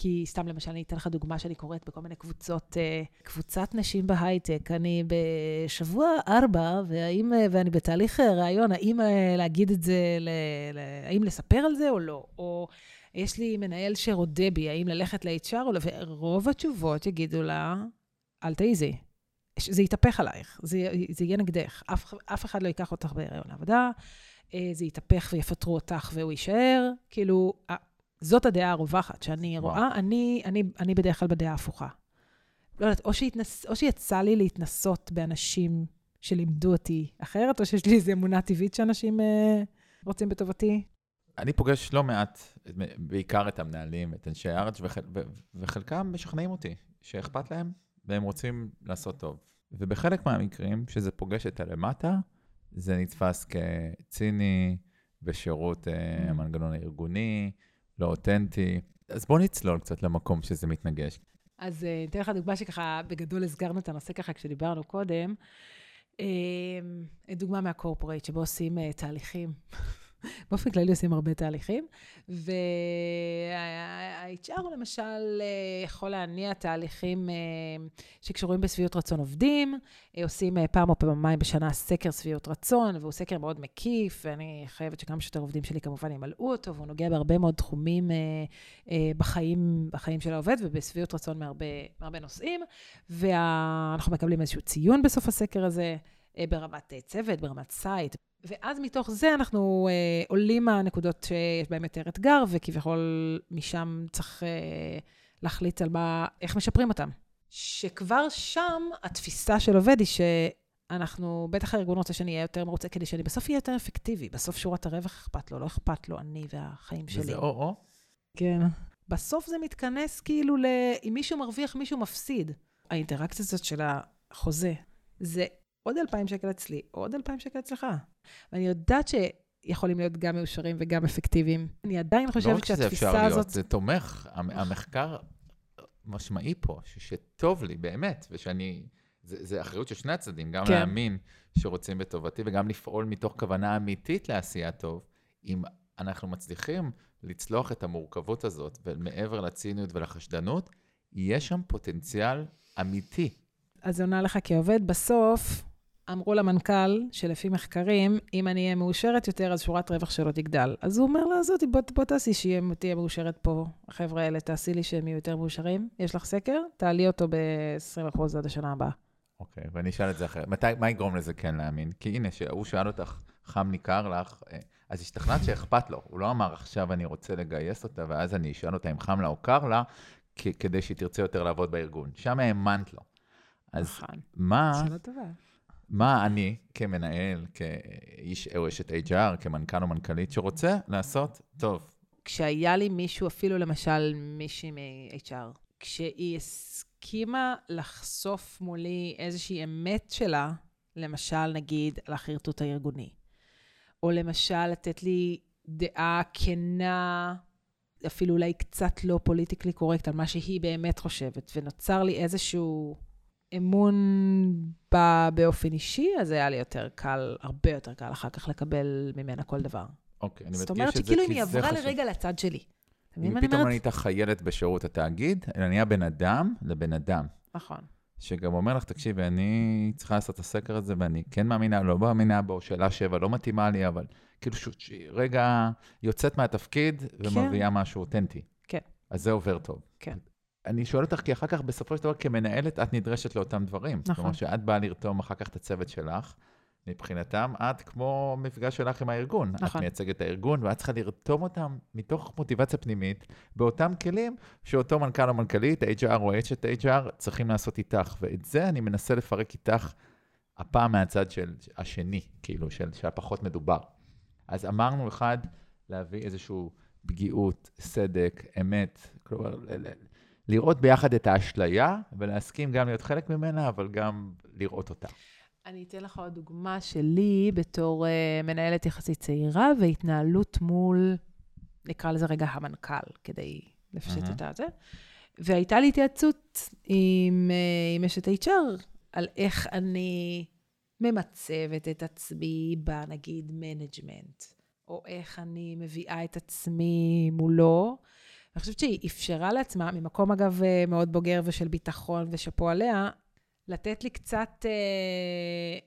כי סתם למשל, אני אתן לך דוגמה שאני קוראת בכל מיני קבוצות, אה, קבוצת נשים בהייטק. אני בשבוע ארבע, והאם, ואני בתהליך ראיון, האם להגיד את זה, ל, האם לספר על זה או לא? או יש לי מנהל שרודה בי, האם ללכת ל-HR או לא? ורוב התשובות יגידו לה, אל תעיזי. זה יתהפך עלייך, זה, זה יהיה נגדך. אף, אף אחד לא ייקח אותך בהיריון לעבודה, אה, זה יתהפך ויפטרו אותך והוא יישאר. כאילו, זאת הדעה הרווחת שאני רואה, אני, אני, אני בדרך כלל בדעה הפוכה. לא יודעת, או, שהתנס, או שיצא לי להתנסות באנשים שלימדו אותי אחרת, או שיש לי איזו אמונה טבעית שאנשים אה, רוצים בטובתי. אני פוגש לא מעט, בעיקר את המנהלים, את אנשי הארץ, וחל, וחלקם משכנעים אותי שאכפת להם והם רוצים לעשות טוב. ובחלק מהמקרים, כשזה פוגש את הלמטה, זה נתפס כציני, בשירות mm. המנגנון הארגוני, לא אותנטי. אז בוא נצלול קצת למקום שזה מתנגש. אז אה, אתן לך דוגמה שככה, בגדול הסגרנו את הנושא ככה כשדיברנו קודם. דוגמה מהקורפורייט, שבו עושים תהליכים באופן כללי עושים הרבה תהליכים, וה- HR למשל יכול להניע תהליכים אה, שקשורים בשביעות רצון עובדים, אה, עושים אה, פעם או פעמיים בשנה סקר שביעות רצון, והוא סקר מאוד מקיף, ואני חייבת שכמה שיותר עובדים שלי כמובן ימלאו אותו, והוא נוגע בהרבה מאוד תחומים בחיים, בחיים של העובד ובשביעות רצון מהרבה, מהרבה נושאים, ואנחנו מקבלים איזשהו ציון בסוף הסקר הזה. ברמת צוות, ברמת site, ואז מתוך זה אנחנו אה, עולים מהנקודות שיש בהן יותר אתגר, וכביכול משם צריך אה, להחליט על מה, איך משפרים אותם. שכבר שם התפיסה של עובד היא שאנחנו, בטח הארגון רוצה שאני אהיה יותר מרוצה, כדי שאני בסוף אהיה יותר אפקטיבי. בסוף שורת הרווח אכפת לו, לא אכפת לו אני והחיים שלי. וזה או-או? כן. בסוף זה מתכנס כאילו ל... אם מישהו מרוויח, מישהו מפסיד. האינטראקציה הזאת של החוזה, זה עוד 2,000 שקל אצלי, עוד 2,000 שקל אצלך. ואני יודעת שיכולים להיות גם מאושרים וגם אפקטיביים. אני עדיין חושבת שהתפיסה הזאת... לא רק שזה אפשר להיות, זה תומך. המחקר משמעי פה, שטוב לי, באמת, ושאני... זה, זה אחריות של שני הצדדים, גם כן. להאמין שרוצים בטובתי וגם לפעול מתוך כוונה אמיתית לעשייה טוב. אם אנחנו מצליחים לצלוח את המורכבות הזאת, ומעבר לציניות ולחשדנות, יש שם פוטנציאל אמיתי. אז עונה לך כעובד, בסוף אמרו למנכ"ל, שלפי מחקרים, אם אני אהיה מאושרת יותר, אז שורת רווח שלו תגדל. אז הוא אומר לה, זאתי, בוא, בוא תעשי שתהיה מאושרת פה. החבר'ה האלה, תעשי לי שהם יהיו יותר מאושרים. יש לך סקר? תעלי אותו ב-20% עד השנה הבאה. אוקיי, okay, ואני אשאל את זה אחרת. מתי, מה יגרום לזה כן להאמין? כי הנה, שהוא שאל אותך, חם ניכר לך, אה, אז השתכנעת שאכפת לו. הוא לא אמר, עכשיו אני רוצה לגייס אותה, ואז אני אשאל אותה אם חם לה או קר לה, כדי שהיא תרצה יותר לעבוד בארגון. שם האמנת לו. אז נכון. מה... שאלה טובה. מה אני כמנהל, כאיש או אשת HR, כמנכ"ל או מנכ"לית שרוצה לעשות טוב? כשהיה לי מישהו, אפילו למשל מישהי מ-HR, כשהיא הסכימה לחשוף מולי איזושהי אמת שלה, למשל, נגיד, על החרטוט הארגוני, או למשל, לתת לי דעה כנה, אפילו אולי קצת לא פוליטיקלי קורקט, על מה שהיא באמת חושבת, ונוצר לי איזשהו אמון בה באופן אישי, אז היה לי יותר קל, הרבה יותר קל אחר כך לקבל ממנה כל דבר. אוקיי, אני מדגיש את זה, זאת אומרת שכאילו אם היא עברה לרגע לצד שלי. אם פתאום אני הייתה חיילת בשירות התאגיד, אלא נהיה בן אדם לבן אדם. נכון. שגם אומר לך, תקשיבי, אני צריכה לעשות את הסקר הזה, ואני כן מאמינה, לא מאמינה בו, שאלה שבע לא מתאימה לי, אבל כאילו רגע יוצאת מהתפקיד ומביאה כן. משהו אותנטי. כן. אז זה עובר טוב. כן. אני שואל אותך, כי אחר כך, בסופו של דבר, כמנהלת, את נדרשת לאותם דברים. נכון. כלומר, שאת באה לרתום אחר כך את הצוות שלך, מבחינתם, את כמו מפגש שלך עם הארגון. נכון. את מייצגת את הארגון, ואת צריכה לרתום אותם מתוך מוטיבציה פנימית, באותם כלים שאותו מנכ"ל או מנכ"לית, HR או אשת HR, צריכים לעשות איתך. ואת זה אני מנסה לפרק איתך, הפעם מהצד של השני, כאילו, של, שהפחות מדובר. אז אמרנו, אחד, להביא איזושהי פגיעות, סדק, אמת, כלומר, לראות ביחד את האשליה, ולהסכים גם להיות חלק ממנה, אבל גם לראות אותה. אני אתן לך עוד דוגמה שלי בתור uh, מנהלת יחסית צעירה, והתנהלות מול, נקרא לזה רגע המנכ"ל, כדי לפשט mm-hmm. את זה. והייתה לי התייעצות עם, uh, עם אשת HR על איך אני ממצבת את עצמי בנגיד management, או איך אני מביאה את עצמי מולו. אני חושבת שהיא אפשרה לעצמה, ממקום אגב אה, מאוד בוגר ושל ביטחון ושאפו עליה, לתת לי קצת, אה,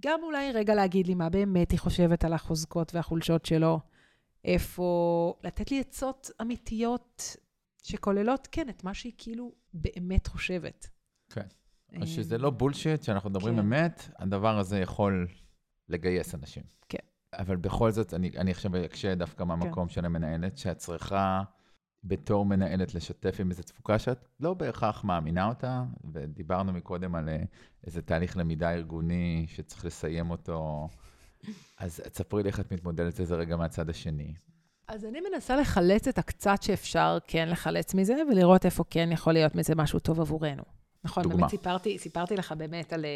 גם אולי רגע להגיד לי מה באמת היא חושבת על החוזקות והחולשות שלו, איפה, לתת לי עצות אמיתיות שכוללות, כן, את מה שהיא כאילו באמת חושבת. כן. אז שזה לא בולשיט, שאנחנו מדברים כן. אמת, הדבר הזה יכול לגייס אנשים. כן. אבל בכל זאת, אני, אני עכשיו אקשה דווקא מהמקום של המנהלת, שאת צריכה בתור מנהלת לשתף עם איזו תפוקה שאת לא בהכרח מאמינה אותה, ודיברנו מקודם על אה, איזה תהליך למידה ארגוני שצריך לסיים אותו. אז תספרי לי איך את מתמודדת לזה רגע מהצד השני. אז אני מנסה לחלץ את הקצת שאפשר כן לחלץ מזה, ולראות איפה כן יכול להיות מזה משהו טוב עבורנו. נכון, דוגמה. באמת סיפרתי, סיפרתי לך באמת על, אה,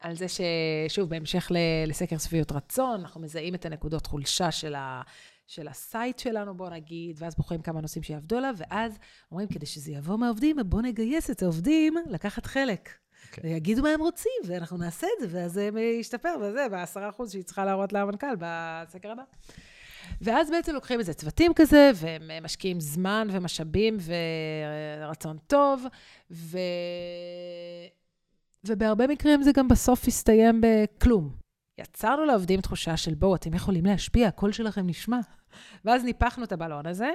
על זה ששוב, בהמשך לסקר שביעות רצון, אנחנו מזהים את הנקודות חולשה של, ה, של ה site שלנו, בוא נגיד, ואז בוחרים כמה נושאים שיעבדו עליו, ואז אומרים, כדי שזה יבוא מהעובדים, בואו נגייס את העובדים לקחת חלק. כן. ויגידו מה הם רוצים, ואנחנו נעשה את זה, ואז זה ישתפר, וזה, בעשרה אחוז שהיא צריכה להראות למנכ"ל בסקר הבא. ואז בעצם לוקחים איזה צוותים כזה, והם משקיעים זמן ומשאבים ורצון טוב, ו... ובהרבה מקרים זה גם בסוף הסתיים בכלום. יצרנו לעובדים תחושה של בואו, אתם יכולים להשפיע, הקול שלכם נשמע. ואז ניפחנו את הבלון הזה,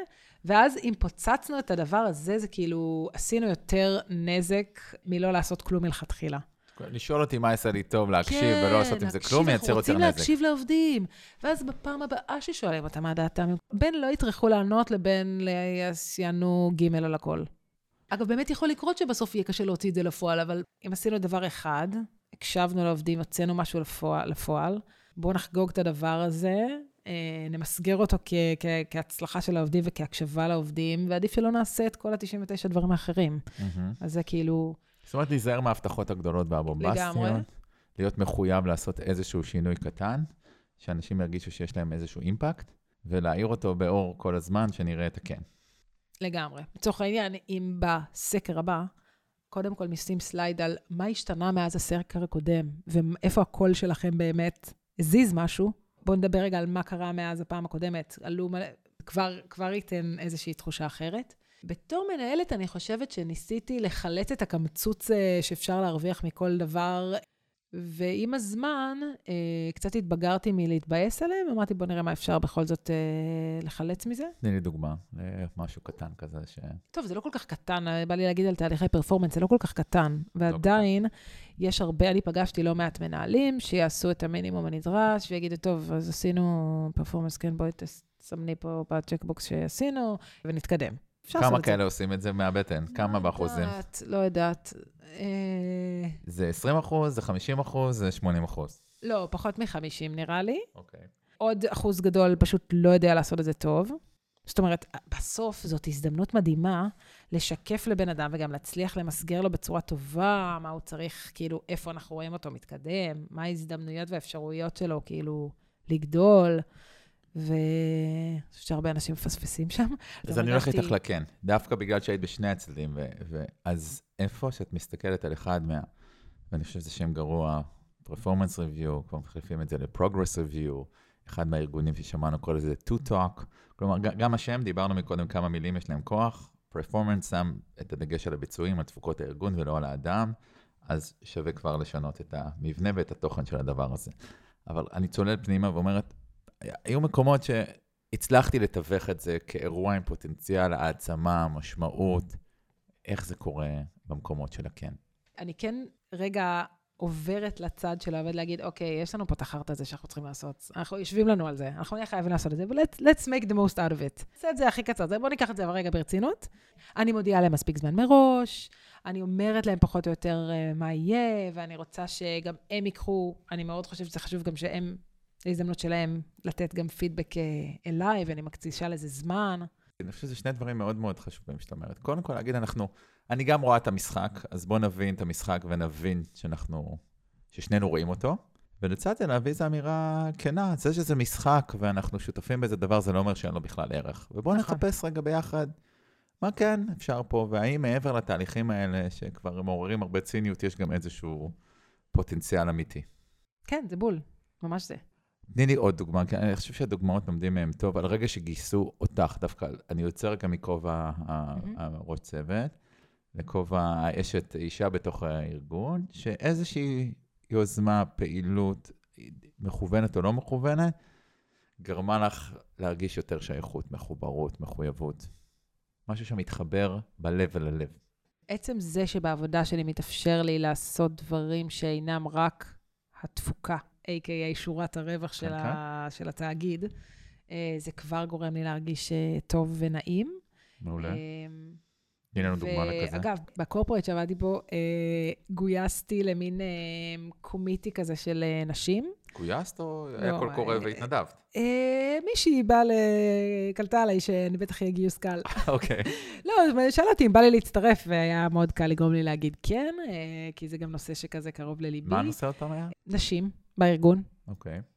ואז אם פוצצנו את הדבר הזה, זה כאילו עשינו יותר נזק מלא לעשות כלום מלכתחילה. לשאול אותי מה יעשה לי טוב להקשיב ולא לעשות עם זה כלום, מייצר יותר כן, אנחנו רוצים נזק. להקשיב לעובדים. ואז בפעם הבאה ששואלים אותם מה דעתם, בין לא יטרחו לענות לבין יענו ג' על הכל. אגב, באמת יכול לקרות שבסוף יהיה קשה להוציא את זה לפועל, אבל אם עשינו דבר אחד, הקשבנו לעובדים, הוצאנו משהו לפועל, לפועל בואו נחגוג את הדבר הזה, אה, נמסגר אותו כ- כ- כהצלחה של העובדים וכהקשבה לעובדים, ועדיף שלא נעשה את כל ה-99 דברים האחרים. מהמם. אז זה כאילו, זאת אומרת, להיזהר מההבטחות הגדולות והבומבסטיות. לגמרי. להיות מחויב לעשות איזשהו שינוי קטן, שאנשים ירגישו שיש להם איזשהו impact, ולהעיר אותו באור כל הזמן, שנראה את הכן. לגמרי. לצורך העניין, אם בסקר הבא, קודם כל נשים slide על מה השתנה מאז הסקר הקודם, ואיפה הקול שלכם באמת הזיז משהו, בואו נדבר רגע על מה קרה מאז הפעם הקודמת. עולם ומלואו, כבר, כבר ייתן איזושהי תחושה אחרת. בתור מנהלת, אני חושבת שניסיתי לחלץ את הקמצוץ אה, שאפשר להרוויח מכל דבר, ועם הזמן, אה, קצת התבגרתי מלהתבאס עליהם, אמרתי, בוא נראה מה אפשר בכל זאת אה, לחלץ מזה. תני לי דוגמה למשהו קטן כזה ש... טוב, זה לא כל כך קטן, בא לי להגיד על תהליכי פרפורמנס, זה לא כל כך קטן. ועדיין, יש הרבה, אני פגשתי לא מעט מנהלים שיעשו את המינימום הנדרש, ויגידו, טוב, אז עשינו פרפורמנס, כן, בואי תסמני פה בצ'קבוקס שעשינו, ונתקדם. כמה. כאלה עושים את זה מהבטן? כמה לא באחוזים? יודעת, לא יודעת. אה, זה 20 אחוז, זה 50 אחוז, זה 80 אחוז. לא, פחות מ-50 נראה לי. אוקיי. עוד אחוז גדול פשוט לא יודע לעשות את זה טוב. זאת אומרת, בסוף זאת הזדמנות מדהימה לשקף לבן אדם וגם להצליח למסגר לו בצורה טובה מה הוא צריך, כאילו, איפה אנחנו רואים אותו מתקדם, מה ההזדמנויות והאפשרויות שלו, כאילו, לגדול. ואני חושבת שהרבה אנשים מפספסים שם. אז אני הולך איתך לכן, דווקא בגלל שהיית בשני הצדדים, אז איפה שאת מסתכלת על אחד מה... ואני חושב שזה שם גרוע, Performance Review, כבר מחליפים את זה ל-Progress Review, אחד מהארגונים ששמענו קורא לזה talk, כלומר, גם השם, דיברנו מקודם כמה מילים יש להם כוח, Performance שם את הדגש על הביצועים, על תפוקות הארגון ולא על האדם, אז שווה כבר לשנות את המבנה ואת התוכן של הדבר הזה. אבל אני צולל פנימה ואומרת, היו מקומות שהצלחתי לתווך את זה כאירוע עם פוטנציאל העצמה, משמעות, איך זה קורה במקומות של הכן. אני כן רגע עוברת לצד של העובד להגיד, אוקיי, יש לנו פה את החרטא הזה שאנחנו צריכים לעשות. אנחנו יושבים לנו על זה, אנחנו נהיה חייבים לעשות את זה, ו-let's let's make the most out of it. נעשה את זה הכי קצר, בואו ניקח את זה רגע ברצינות. אני מודיעה להם מספיק זמן מראש, אני אומרת להם פחות או יותר אה, מה יהיה, ואני רוצה שגם הם ייקחו, אני מאוד חושבת שזה חשוב גם שהם, הזדמנות שלהם לתת גם פידבק אה, אליי, ואני מקצישה לזה זמן. אני חושב שזה שני דברים מאוד מאוד חשובים שאת אומרת. קודם כל, להגיד, אנחנו, אני גם רואה את המשחק, אז בואו נבין את המשחק ונבין שאנחנו, ששנינו רואים אותו. ולצד זה להביא איזו אמירה כנה, זה שזה משחק ואנחנו שותפים באיזה דבר, זה לא אומר שאין לו בכלל ערך. ובואו נכון. נחפש רגע ביחד מה כן אפשר פה, והאם מעבר לתהליכים האלה, שכבר מעוררים הרבה ציניות, יש גם איזשהו פוטנציאל אמיתי. כן, זה בול, ממש זה. תני לי עוד דוגמה, כי אני חושב שהדוגמאות לומדים מהם טוב, על רגע שגייסו אותך דווקא, אני יוצא רגע מכובע הראש צוות, לכובע האשת אישה בתוך הארגון, שאיזושהי יוזמה, פעילות, מכוונת או לא מכוונת, גרמה לך להרגיש יותר שייכות, מחוברות, מחויבות. משהו שמתחבר בלב אל הלב. עצם זה שבעבודה שלי מתאפשר לי לעשות דברים שאינם רק התפוקה, a.k.a. שורת הרווח של, ה... של התאגיד, אה, זה כבר גורם לי להרגיש אה, טוב ונעים. מעולה. אה, תני לנו דוגמה לכזה. אגב, בקורפורט שעבדתי בו, גויסתי למין קומיטי כזה של נשים. גויסת או היה לא, קול קורא והתנדבת? מישהי באה, קלטה עליי שאני בטח אהיה גיוס קל. אוקיי. לא, שאלה אותי אם בא לי להצטרף, והיה מאוד קל לגרום לי להגיד כן, כי זה גם נושא שכזה קרוב לליבי. מה הנושא אותם היה? נשים. בארגון. אוקיי. Okay.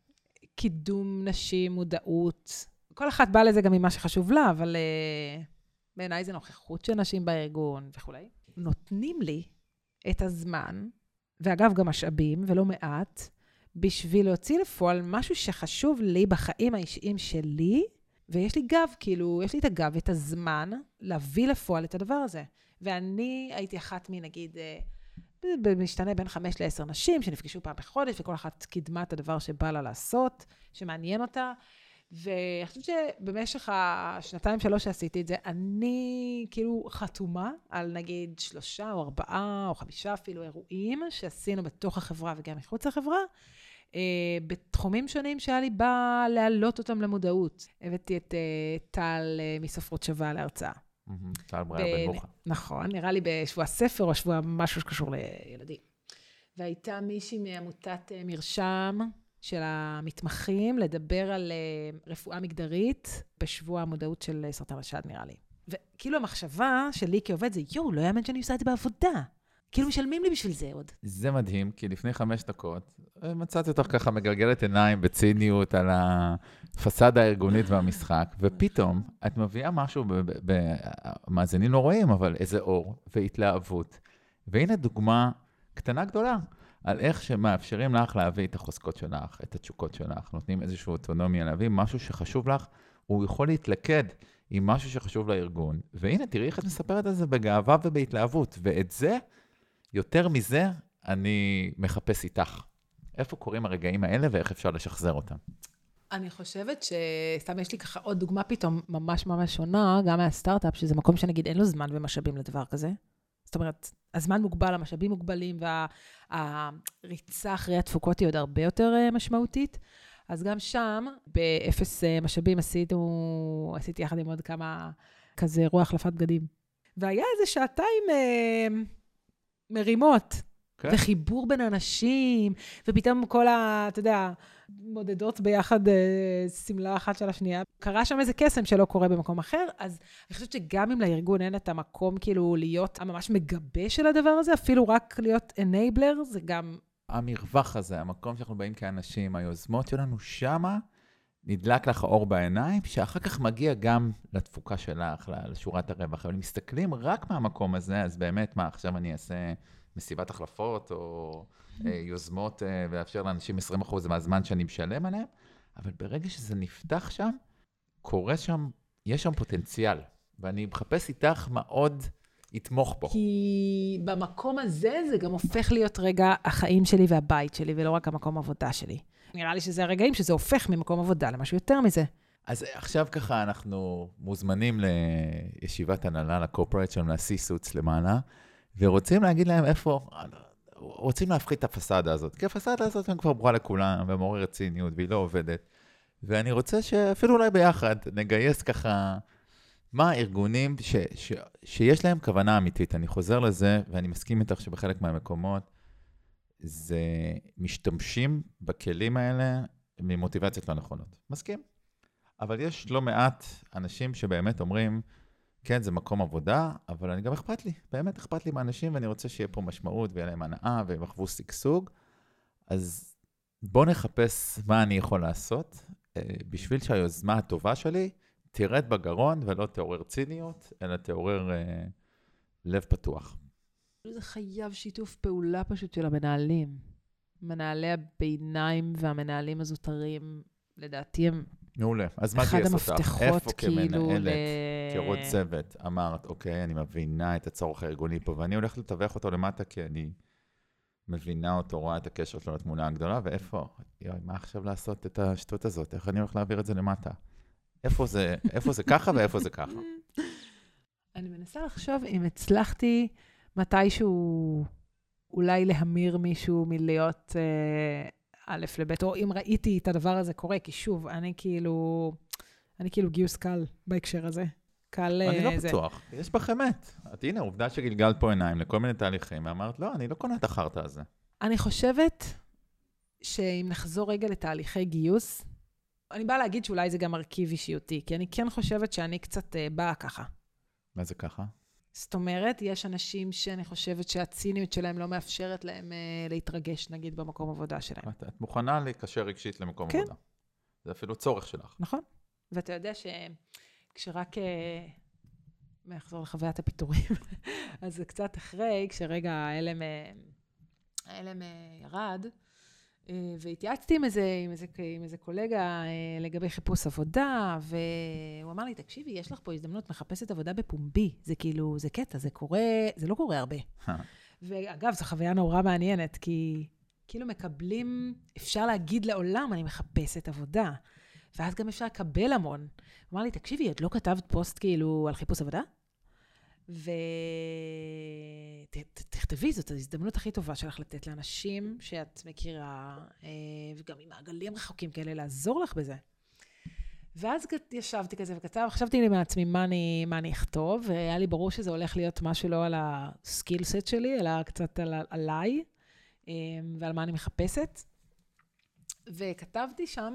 קידום נשים, מודעות. כל אחת באה לזה גם ממה שחשוב לה, אבל uh, בעיניי זה נוכחות של נשים בארגון וכולי. נותנים לי את הזמן, ואגב, גם משאבים, ולא מעט, בשביל להוציא לפועל משהו שחשוב לי בחיים האישיים שלי, ויש לי גב, כאילו, יש לי את הגב ואת הזמן להביא לפועל את הדבר הזה. ואני הייתי אחת מנגיד... Uh, משתנה בין חמש לעשר נשים שנפגשו פעם בחודש, וכל אחת קידמה את הדבר שבא לה לעשות, שמעניין אותה. ואני חושבת שבמשך השנתיים, שלוש שעשיתי את זה, אני כאילו חתומה על נגיד שלושה או ארבעה או חמישה אפילו אירועים שעשינו בתוך החברה וגם מחוץ לחברה, אה, בתחומים שונים שהיה לי בא להעלות אותם למודעות. הבאתי את אה, טל אה, מספרות שווה להרצאה. טל בריאה בן מוחה. נכון, נראה לי בשבוע ספר או שבוע משהו שקשור לילדים. והייתה מישהי מעמותת אה, מרשם של המתמחים לדבר על אה, רפואה מגדרית בשבוע המודעות של אה, סרטן השד, נראה לי. וכאילו המחשבה שלי כעובד זה, יואו, לא יאמן שאני עושה את זה בעבודה. כאילו משלמים לי בשביל זה עוד. זה מדהים, כי לפני חמש דקות מצאתי אותך ככה מגלגלת עיניים בציניות על הפסאדה הארגונית והמשחק, ופתאום את מביאה משהו, המאזינים לא רואים, אבל איזה אור והתלהבות. והנה דוגמה קטנה גדולה על איך שמאפשרים לך להביא את החוזקות שלך, את התשוקות שלך, נותנים איזושהי אוטונומיה להביא משהו שחשוב לך, הוא יכול להתלכד עם משהו שחשוב לארגון. והנה, תראי איך את מספרת על זה בגאווה ובהתלהבות, ואת זה, יותר מזה, אני מחפש איתך. איפה קורים הרגעים האלה ואיך אפשר לשחזר אותם? אני חושבת ש... סתם יש לי ככה עוד דוגמה פתאום ממש ממש שונה, גם מהסטארט-אפ, שזה מקום שנגיד אין לו זמן ומשאבים לדבר כזה. זאת אומרת, הזמן מוגבל, המשאבים מוגבלים, והריצה וה... אחרי התפוקות היא עוד הרבה יותר אה, משמעותית. אז גם שם, באפס אה, משאבים עשינו, עשיתי יחד עם עוד כמה, כזה אירוע החלפת בגדים. והיה איזה שעתיים אה, מרימות. כן. וחיבור בין אנשים, ופתאום כל ה... אתה יודע, מודדות ביחד אה, שמלה אחת של השנייה. קרה שם איזה קסם שלא קורה במקום אחר, אז אני חושבת שגם אם לארגון אין את המקום כאילו להיות הממש מגבה של הדבר הזה, אפילו רק להיות אנייבלר, זה גם... המרווח הזה, המקום שאנחנו באים כאנשים, היוזמות שלנו שמה, נדלק לך אור בעיניים, שאחר כך מגיע גם לתפוקה שלך, לשורת הרווח. אבל אם מסתכלים רק מהמקום הזה, אז באמת, מה, עכשיו אני אעשה... מסיבת החלפות, או אה, יוזמות, אה, ולאפשר לאנשים 20% מהזמן שאני משלם עליהם, אבל ברגע שזה נפתח שם, קורה שם, יש שם פוטנציאל, ואני מחפש איתך מה עוד יתמוך בו. כי במקום הזה זה גם הופך להיות רגע החיים שלי והבית שלי, ולא רק המקום עבודה שלי. נראה לי שזה הרגעים שזה הופך ממקום עבודה למשהו יותר מזה. אז עכשיו ככה אנחנו מוזמנים לישיבת הנהלה, לקורפרט שלנו, ל-C-Suits למעלה, ורוצים להגיד להם איפה, רוצים להפחית את הפסאדה הזאת. כי הפסאדה הזאת כבר ברורה לכולם, ומעוררת ציניות, והיא לא עובדת. ואני רוצה שאפילו אולי ביחד נגייס ככה, מה הארגונים ש, ש, שיש להם כוונה אמיתית. אני חוזר לזה, ואני מסכים איתך שבחלק מהמקומות זה משתמשים בכלים האלה ממוטיבציות לא נכונות. מסכים. אבל יש לא מעט אנשים שבאמת אומרים, כן, זה מקום עבודה, אבל אני גם אכפת לי, באמת אכפת לי מאנשים, ואני רוצה שיהיה פה משמעות ויהיה להם הנאה והם יחוו שגשוג. אז בואו נחפש מה אני יכול לעשות, אה, בשביל שהיוזמה הטובה שלי תרד בגרון ולא תעורר ציניות, אלא תעורר אה, לב פתוח. זה חייב שיתוף פעולה פשוט של המנהלים. מנהלי הביניים והמנהלים הזוטרים, לדעתי הם מעולה. אז מה אחד גייס אותך? המפתחות, איפה כאילו, כמנהלת, ל- כראש צוות, אמרת, אוקיי, אני מבינה את הצורך הארגוני פה, ואני הולך לתווך אותו למטה כי אני מבינה אותו, רואה את הקשר שלו לתמונה הגדולה, ואיפה, יואי, מה עכשיו לעשות את השטות הזאת? איך אני הולך להעביר את זה למטה? איפה זה, איפה זה ככה ואיפה זה ככה? אני מנסה לחשוב אם הצלחתי מתישהו אולי להמיר מישהו מלהיות אה, א' לב', או אם ראיתי את הדבר הזה קורה, כי שוב, אני כאילו, אני כאילו גיוס קל בהקשר הזה. קל אני לא אה, זה. בטוח, יש בך אמת. את הנה, עובדה שגלגלת פה עיניים לכל מיני תהליכים, ואמרת, לא, אני לא קונה את החרטא הזה. אני חושבת שאם נחזור רגע לתהליכי גיוס, אני באה להגיד שאולי זה גם מרכיב אישיותי, כי אני כן חושבת שאני קצת אה, באה ככה. מה זה ככה? זאת אומרת, יש אנשים שאני חושבת שהציניות שלהם לא מאפשרת להם אה, להתרגש, נגיד, במקום עבודה שלהם. את, את מוכנה להיקשר רגשית למקום כן. עבודה. זה אפילו צורך שלך. נכון. ואתה יודע שכשרק... אה, מה, אחזור לחוויית הפיטורים, אז זה קצת אחרי, כשרגע ההלם, אה, ההלם אה, ירד, אה, והתייעצתי עם איזה, עם איזה, עם איזה קולגה אה, לגבי חיפוש עבודה, והוא אמר לי, תקשיבי, יש לך פה הזדמנות מחפשת עבודה בפומבי. זה כאילו, זה קטע, זה קורה, זה לא קורה הרבה. ואגב, זו חוויה נורא מעניינת, כי כאילו מקבלים, אפשר להגיד לעולם, אני מחפשת עבודה. ואז גם אפשר לקבל המון. הוא אמר לי, תקשיבי, את לא כתבת פוסט כאילו על חיפוש עבודה? ותכתבי, זאת ההזדמנות הכי טובה שלך לתת לאנשים שאת מכירה, אה, וגם עם מעגלים רחוקים כאלה, לעזור לך בזה. ואז ישבתי כזה וכתב, חשבתי לי מעצמי מה אני, מה אני אכתוב, והיה לי ברור שזה הולך להיות משהו לא על הסקיל סט שלי, אלא קצת על, עליי, אה, ועל מה אני מחפשת. וכתבתי שם,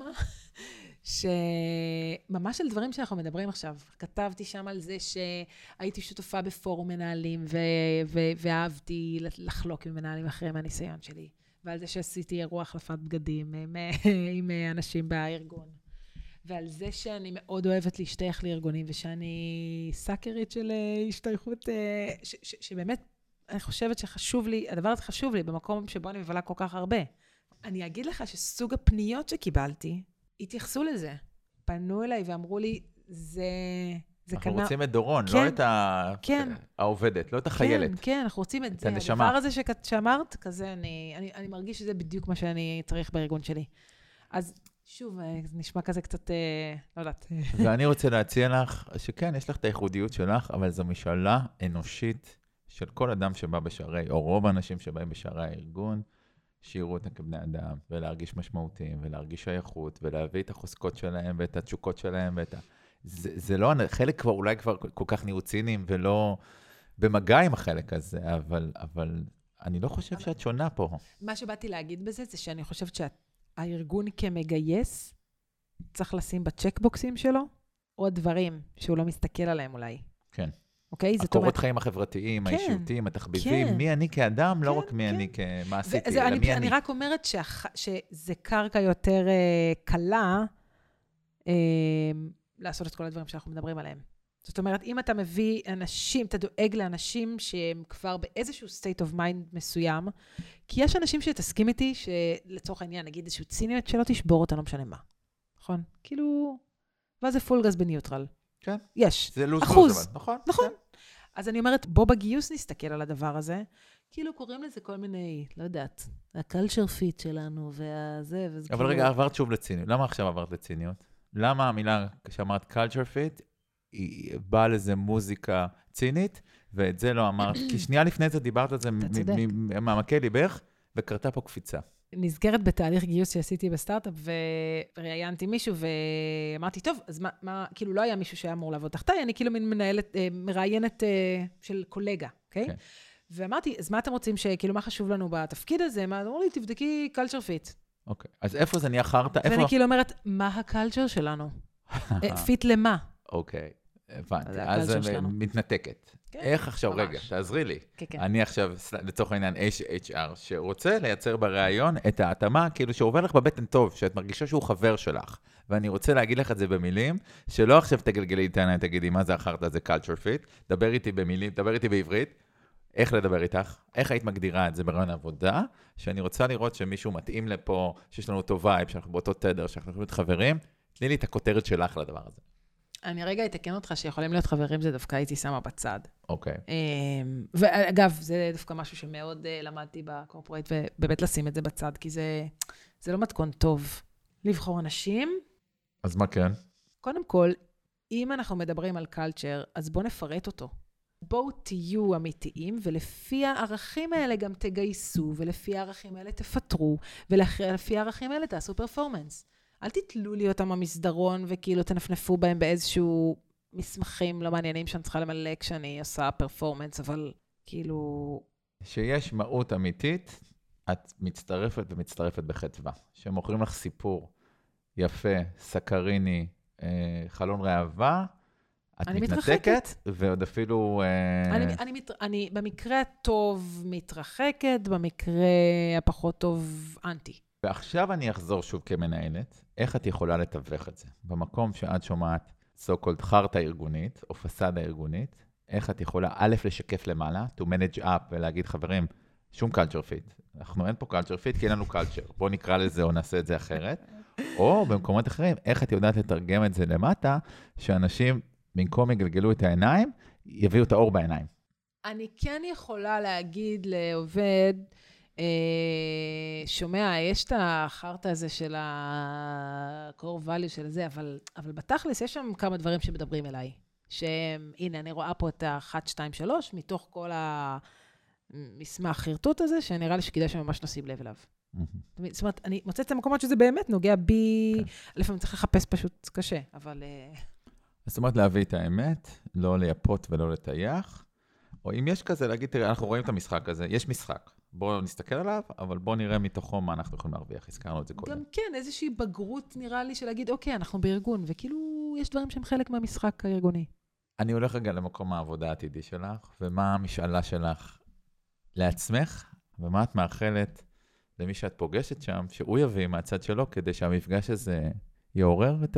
שממש על דברים שאנחנו מדברים עכשיו. כתבתי שם על זה שהייתי שותפה בפורום מנהלים, ו- ו- ואהבתי לחלוק עם מנהלים אחרים מהניסיון שלי. ועל זה שעשיתי אירוע החלפת בגדים עם, עם אנשים בארגון. ועל זה שאני מאוד אוהבת להשתייך לארגונים, ושאני סאקרית של אה, השתייכות, אה, ש- ש- שבאמת, אני חושבת שחשוב לי, הדבר הזה חשוב לי במקום שבו אני מבלה כל כך הרבה. אני אגיד לך שסוג הפניות שקיבלתי, התייחסו לזה. פנו אליי ואמרו לי, זה... זה אנחנו כנראה... רוצים את דורון, כן, לא את ה... כן. העובדת, לא את החיילת. כן, כן, אנחנו רוצים את, את זה. הנשמה. הדבר הזה שכ- שאמרת, כזה, אני, אני, אני מרגיש שזה בדיוק מה שאני צריך בארגון שלי. אז שוב, אה, זה נשמע כזה קצת, אה, לא יודעת. ואני רוצה להציע לך, שכן, יש לך את הייחודיות שלך, אבל זו משאלה אנושית של כל אדם שבא בשערי, או רוב האנשים שבאים בשערי הארגון, שיראו אותם כבני אדם, ולהרגיש משמעותיים, ולהרגיש שייכות, ולהביא את החוזקות שלהם, ואת התשוקות שלהם, ואת ה... זה, זה לא, חלק כבר אולי כבר כל כך נהיו ציניים, ולא במגע עם החלק הזה, אבל, אבל אני לא חושב שאת שונה פה. מה שבאתי להגיד בזה, זה שאני חושבת שהארגון כמגייס, צריך לשים בצ'קבוקסים שלו עוד דברים שהוא לא מסתכל עליהם אולי. כן. אוקיי? זאת הקורות אומרת, חיים החברתיים, כן, האישיותיים, התחביבים, כן. מי אני כאדם, לא כן, רק מי כן. אני וזה, אלא אני, מי אני אני. רק אומרת שהח, שזה קרקע יותר אה, קלה אה, לעשות את כל הדברים שאנחנו מדברים עליהם. זאת אומרת, אם אתה מביא אנשים, אתה דואג לאנשים שהם כבר באיזשהו state of mind מסוים, כי יש אנשים שתסכים איתי שלצורך העניין, נגיד איזשהו ציניות שלא תשבור אותה, לא משנה מה. נכון? כאילו, ואז זה פול גז בניוטרל. כן. יש. זה לוז אחוז. לוז, אבל, נכון? נכון. כן. אז אני אומרת, בוא בגיוס נסתכל על הדבר הזה. כאילו קוראים לזה כל מיני, לא יודעת, ה culture fit שלנו, והזה, וזה אבל כאילו... רגע, עברת שוב לציניות. למה עכשיו עברת לציניות? למה המילה שאמרת culture fit, היא באה לזה מוזיקה צינית, ואת זה לא אמרת? כי שנייה לפני זה דיברת על זה מ- צודק. מ- מעמקי ליבך, וקרתה פה קפיצה. נזכרת בתהליך גיוס שעשיתי בסטארט-אפ, וראיינתי מישהו, ואמרתי, טוב, אז מה, מה, כאילו לא היה מישהו שהיה אמור לעבוד תחתיי, אני כאילו מין מנהלת, אה, מראיינת אה, של קולגה, אוקיי? כן. ואמרתי, אז מה אתם רוצים, שכאילו, מה חשוב לנו בתפקיד הזה? מה, אמרו לי, תבדקי culture fit. אוקיי. אז איפה זה נהיה חרטא? איפה... ואני כאילו אומרת, מה ה culture שלנו? fit למה? אוקיי, הבנתי. זה אז. מתנתקת. כן, איך עכשיו, ממש. רגע, תעזרי לי. כן, כן. אני עכשיו, לצורך העניין, HR, שרוצה לייצר בריאיון את ההתאמה, כאילו שעובר לך בבטן טוב, שאת מרגישה שהוא חבר שלך. ואני רוצה להגיד לך את זה במילים, שלא עכשיו תגלגלי איתנו, תגידי, מה זה החרטא הזה culture fit, דבר איתי במילים, דבר איתי בעברית. איך לדבר איתך, איך היית מגדירה את זה ברעיון עבודה, שאני רוצה לראות שמישהו מתאים לפה, שיש לנו אותו וייב, שאנחנו באותו תדר, שאנחנו חברים, תני לי את הכותרת שלך לדבר הזה. אני רגע אתקן אותך שיכולים להיות חברים, זה דווקא הייתי שמה בצד. אוקיי. אמ, ואגב, זה דווקא משהו שמאוד אה, למדתי בקורפורט, ובאמת לשים את זה בצד, כי זה, זה לא מתכון טוב לבחור אנשים. אז מה כן? קודם כל, אם אנחנו מדברים על קלצ'ר, אז בואו נפרט אותו. בואו תהיו אמיתיים, ולפי הערכים האלה גם תגייסו, ולפי הערכים האלה תפטרו, ולפי הערכים האלה תעשו פרפורמנס. אל תתלו לי אותם במסדרון וכאילו תנפנפו בהם באיזשהו מסמכים לא מעניינים שאני צריכה למלא כשאני עושה פרפורמנס, אבל כאילו... שיש מהות אמיתית, את מצטרפת ומצטרפת בחדווה. שמוכרים לך סיפור יפה, סקריני, אה, חלון ראווה, את אני מתנתקת, מתרחקת. ועוד אפילו... אה, אני, אני, מת, אני במקרה הטוב מתרחקת, במקרה הפחות טוב אנטי. ועכשיו אני אחזור שוב כמנהלת, איך את יכולה לתווך את זה? במקום שאת שומעת so called חרטא ארגונית, או פסאדה ארגונית, איך את יכולה א', לשקף למעלה, to manage up ולהגיד, חברים, שום culture fit. אנחנו אין פה culture fit כי אין לנו culture. בואו נקרא לזה או נעשה את זה אחרת. או במקומות אחרים, איך את יודעת לתרגם את זה למטה, שאנשים, במקום יגלגלו את העיניים, יביאו את האור בעיניים. אני כן יכולה להגיד לעובד, שומע, יש את החרטא הזה של ה-core value של זה, אבל, אבל בתכלס יש שם כמה דברים שמדברים אליי. שהם, הנה, אני רואה פה את ה-1, 2, 3, מתוך כל המסמך חרטוט הזה, שנראה לי שכדאי שממש נשים לב אליו. זאת אומרת, אני מוצאת את המקומות שזה באמת נוגע בי, כן. לפעמים צריך לחפש פשוט קשה, אבל... אה, זאת אומרת, להביא את האמת, לא לייפות ולא לטייח. או אם יש כזה, להגיד, תראה, אנחנו רואים את המשחק הזה, יש משחק. בואו נסתכל עליו, אבל בואו נראה מתוכו מה אנחנו יכולים להרוויח. הזכרנו את זה קודם. גם כן, איזושהי בגרות נראה לי של להגיד, אוקיי, אנחנו בארגון, וכאילו, יש דברים שהם חלק מהמשחק הארגוני. אני הולך רגע למקום העבודה העתידי שלך, ומה המשאלה שלך לעצמך, ומה את מאחלת למי שאת פוגשת שם, שהוא יביא מהצד שלו, כדי שהמפגש הזה יעורר את,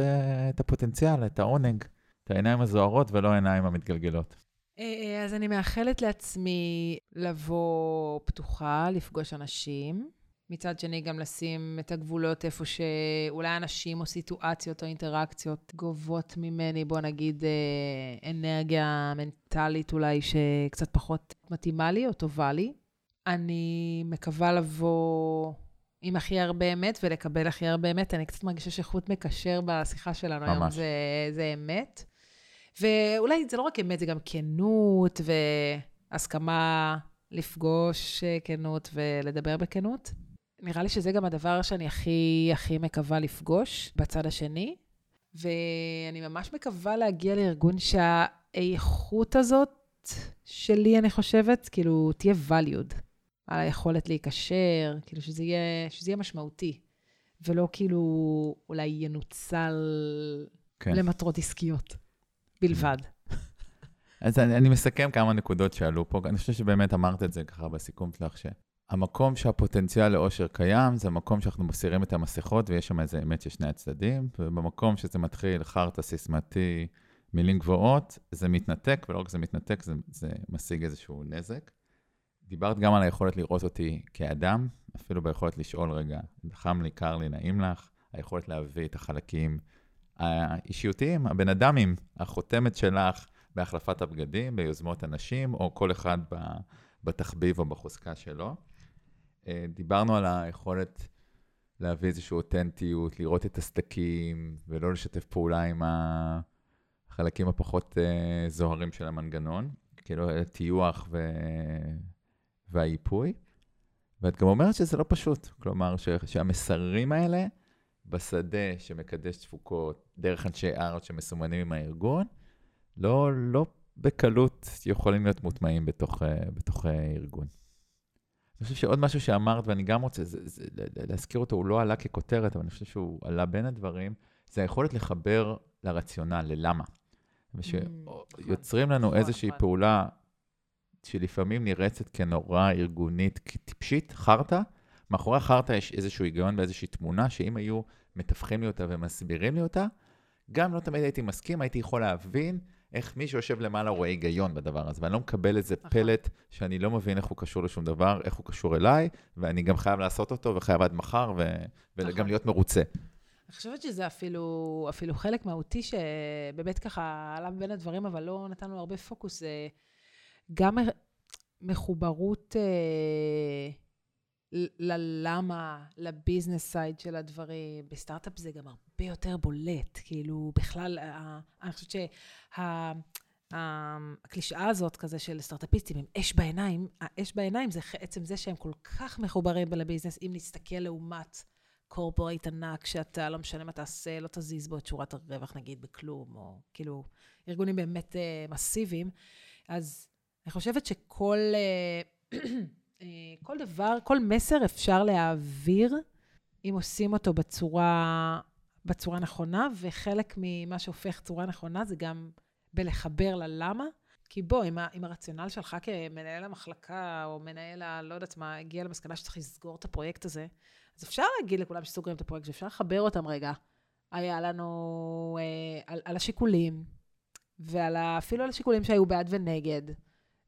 את הפוטנציאל, את העונג, את העיניים הזוהרות ולא העיניים המתגלגלות. אה, אז אני מאחלת לעצמי לבוא פתוחה, לפגוש אנשים. מצד שני, גם לשים את הגבולות איפה שאולי אנשים או סיטואציות או אינטראקציות גובות ממני, בוא נגיד, אה, אנרגיה מנטלית אולי שקצת פחות מתאימה לי או טובה לי. אני מקווה לבוא עם הכי הרבה אמת ולקבל הכי הרבה אמת. אני קצת מרגישה שחוט מקשר בשיחה שלנו היום, ממש. זה, זה אמת. ואולי זה לא רק אמת, זה גם כנות והסכמה לפגוש אה, כנות ולדבר בכנות. נראה לי שזה גם הדבר שאני הכי הכי מקווה לפגוש בצד השני. ואני ממש מקווה להגיע לארגון שהאיכות הזאת שלי, אני חושבת, כאילו, תהיה valued. על היכולת להיקשר, כאילו שזה יהיה, שזה יהיה משמעותי. ולא כאילו אולי ינוצל כן. למטרות עסקיות בלבד. אז אני, אני מסכם כמה נקודות שעלו פה. אני חושב שבאמת אמרת את זה ככה בסיכום שלך, שהמקום שהפוטנציאל לאושר קיים, זה המקום שאנחנו מסירים את המסכות ויש שם איזה אמת של שני הצדדים, ובמקום שזה מתחיל חרטא סיסמתי, מילים גבוהות, זה מתנתק, ולא רק זה מתנתק, זה, זה משיג איזשהו נזק. דיברת גם על היכולת לראות אותי כאדם, אפילו ביכולת לשאול רגע, חם לי, קר לי, נעים לך, היכולת להביא את החלקים האישיותיים, הבן אדמים, החותמת שלך בהחלפת הבגדים, ביוזמות אנשים, או כל אחד בתחביב או בחוזקה שלו. אה, דיברנו על היכולת להביא איזושהי אותנטיות, לראות את הסדקים, ולא לשתף פעולה עם החלקים הפחות אה, זוהרים של המנגנון, כאילו טיוח ו... והאיפוי. ואת גם אומרת שזה לא פשוט, כלומר ש... שהמסרים האלה בשדה שמקדש תפוקות, דרך אנשי ארט שמסומנים עם הארגון, לא, לא בקלות יכולים להיות מוטמעים בתוך, אה, בתוך אה, ארגון. אני חושב שעוד משהו שאמרת, ואני גם רוצה זה, זה, להזכיר אותו, הוא לא עלה ככותרת, אבל אני חושב שהוא עלה בין הדברים, זה היכולת לחבר לרציונל, ללמה. ושיוצרים לנו נכון, איזושהי נכון. פעולה שלפעמים נראצת כנורא ארגונית, כטיפשית, חרטא, מאחורי החרטא יש איזשהו היגיון ואיזושהי תמונה, שאם היו מתווכים לי אותה ומסבירים לי אותה, גם לא תמיד הייתי מסכים, הייתי יכול להבין איך מי שיושב למעלה רואה היגיון בדבר הזה, ואני לא מקבל איזה נכון. פלט שאני לא מבין איך הוא קשור לשום דבר, איך הוא קשור אליי, ואני גם חייב לעשות אותו, וחייב עד מחר, ו... וגם נכון. להיות מרוצה. אני חושבת שזה אפילו, אפילו חלק מהותי שבאמת ככה עלה בין הדברים, אבל לא נתנו הרבה פוקוס. גם מחוברות אה, ללמה, ל business side של הדברים. בסטארט-אפ זה גם הרבה יותר בולט. כאילו, בכלל, ה- אני חושבת שה... הקלישאה הזאת כזה של סטארט-אפיסטים עם אש בעיניים, האש בעיניים זה עצם זה שהם כל כך מחוברים ל business, אם נסתכל לעומת קורפורייט ענק, שאתה לא משנה מה תעשה, לא תזיז בו את שורת הרווח נגיד בכלום, או כאילו ארגונים באמת uh, מסיביים, אז אני חושבת שכל uh, כל דבר, כל מסר אפשר להעביר אם עושים אותו בצורה, בצורה נכונה, וחלק ממה שהופך צורה נכונה זה גם בלחבר ללמה. כי בוא, אם, אם הרציונל שלך כמנהל המחלקה, או מנהל ה... לא יודעת מה, הגיע למסקנה שצריך לסגור את הפרויקט הזה, אז אפשר להגיד לכולם שסוגרים את הפרויקט, ואפשר לחבר אותם רגע. היה לנו אה, על, על השיקולים, ואפילו על השיקולים שהיו בעד ונגד,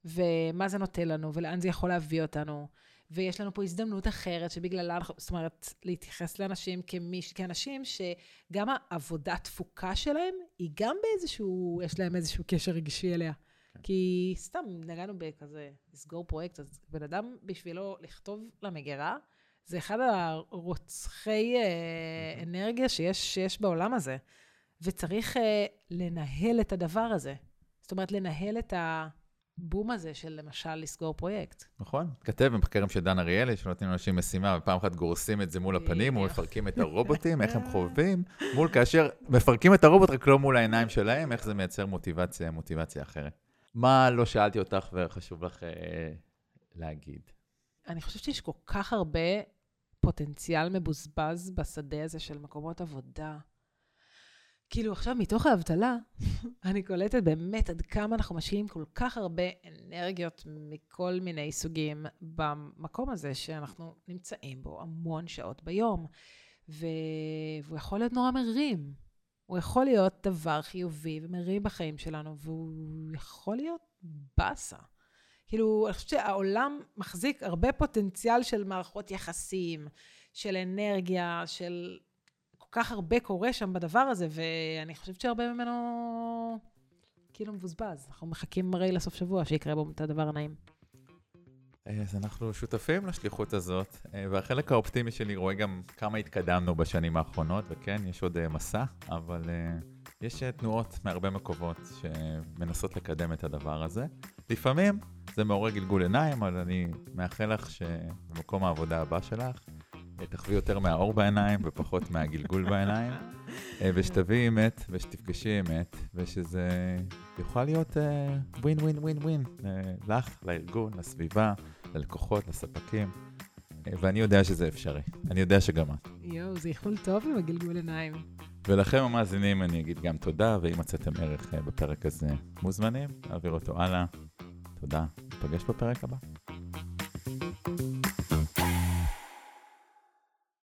ומה זה נותן לנו, ולאן זה יכול להביא אותנו. ויש לנו פה הזדמנות אחרת שבגללה, זאת אומרת, להתייחס לאנשים כמי, כאנשים שגם העבודה התפוקה שלהם, היא גם באיזשהו, יש להם איזשהו קשר רגשי אליה. כי סתם נגענו בכזה, לסגור פרויקט, אז בן אדם בשבילו לכתוב למגירה, זה אחד הרוצחי אה, אנרגיה שיש, שיש בעולם הזה. וצריך אה, לנהל את הדבר הזה. זאת אומרת, לנהל את הבום הזה של למשל לסגור פרויקט. נכון. כתב במחקרים של דן אריאלי, שנותנים לאנשים משימה, ופעם אחת גורסים את זה מול הפנים, ומפרקים את הרובוטים, איך הם חווים, מול כאשר מפרקים את הרובוט, רק לא מול העיניים שלהם, איך זה מייצר מוטיבציה, מוטיבציה אחרת. מה לא שאלתי אותך וחשוב לך אה, להגיד? אני חושבת שיש כל כך הרבה פוטנציאל מבוזבז בשדה הזה של מקומות עבודה. כאילו עכשיו מתוך האבטלה, אני קולטת באמת עד כמה אנחנו משקיעים כל כך הרבה אנרגיות מכל מיני סוגים במקום הזה שאנחנו נמצאים בו המון שעות ביום. ו... והוא יכול להיות נורא מרים. הוא יכול להיות דבר חיובי ומרים בחיים שלנו, והוא יכול להיות באסה. כאילו, אני חושבת שהעולם מחזיק הרבה פוטנציאל של מערכות יחסים, של אנרגיה, של כך הרבה קורה שם בדבר הזה, ואני חושבת שהרבה ממנו כאילו מבוזבז. אנחנו מחכים הרי לסוף שבוע שיקרה בו את הדבר הנעים. אז אנחנו שותפים לשליחות הזאת, והחלק האופטימי שלי רואה גם כמה התקדמנו בשנים האחרונות, וכן, יש עוד מסע, אבל יש תנועות מהרבה מקומות שמנסות לקדם את הדבר הזה. לפעמים זה מעורר גלגול עיניים, אבל אני מאחל לך שבמקום העבודה הבא שלך, תחווי יותר מהאור בעיניים ופחות מהגלגול בעיניים, ושתביאי אמת ושתפגשי אמת, ושזה יוכל להיות ווין ווין ווין ווין לך, לארגון, לסביבה, ללקוחות, לספקים, ואני יודע שזה אפשרי, אני יודע שגם את. יואו, זה איחול טוב עם הגלגול עיניים. ולכם המאזינים אני אגיד גם תודה, ואם מצאתם ערך בפרק הזה, מוזמנים, להעביר אותו הלאה. תודה, ניפגש בפרק הבא.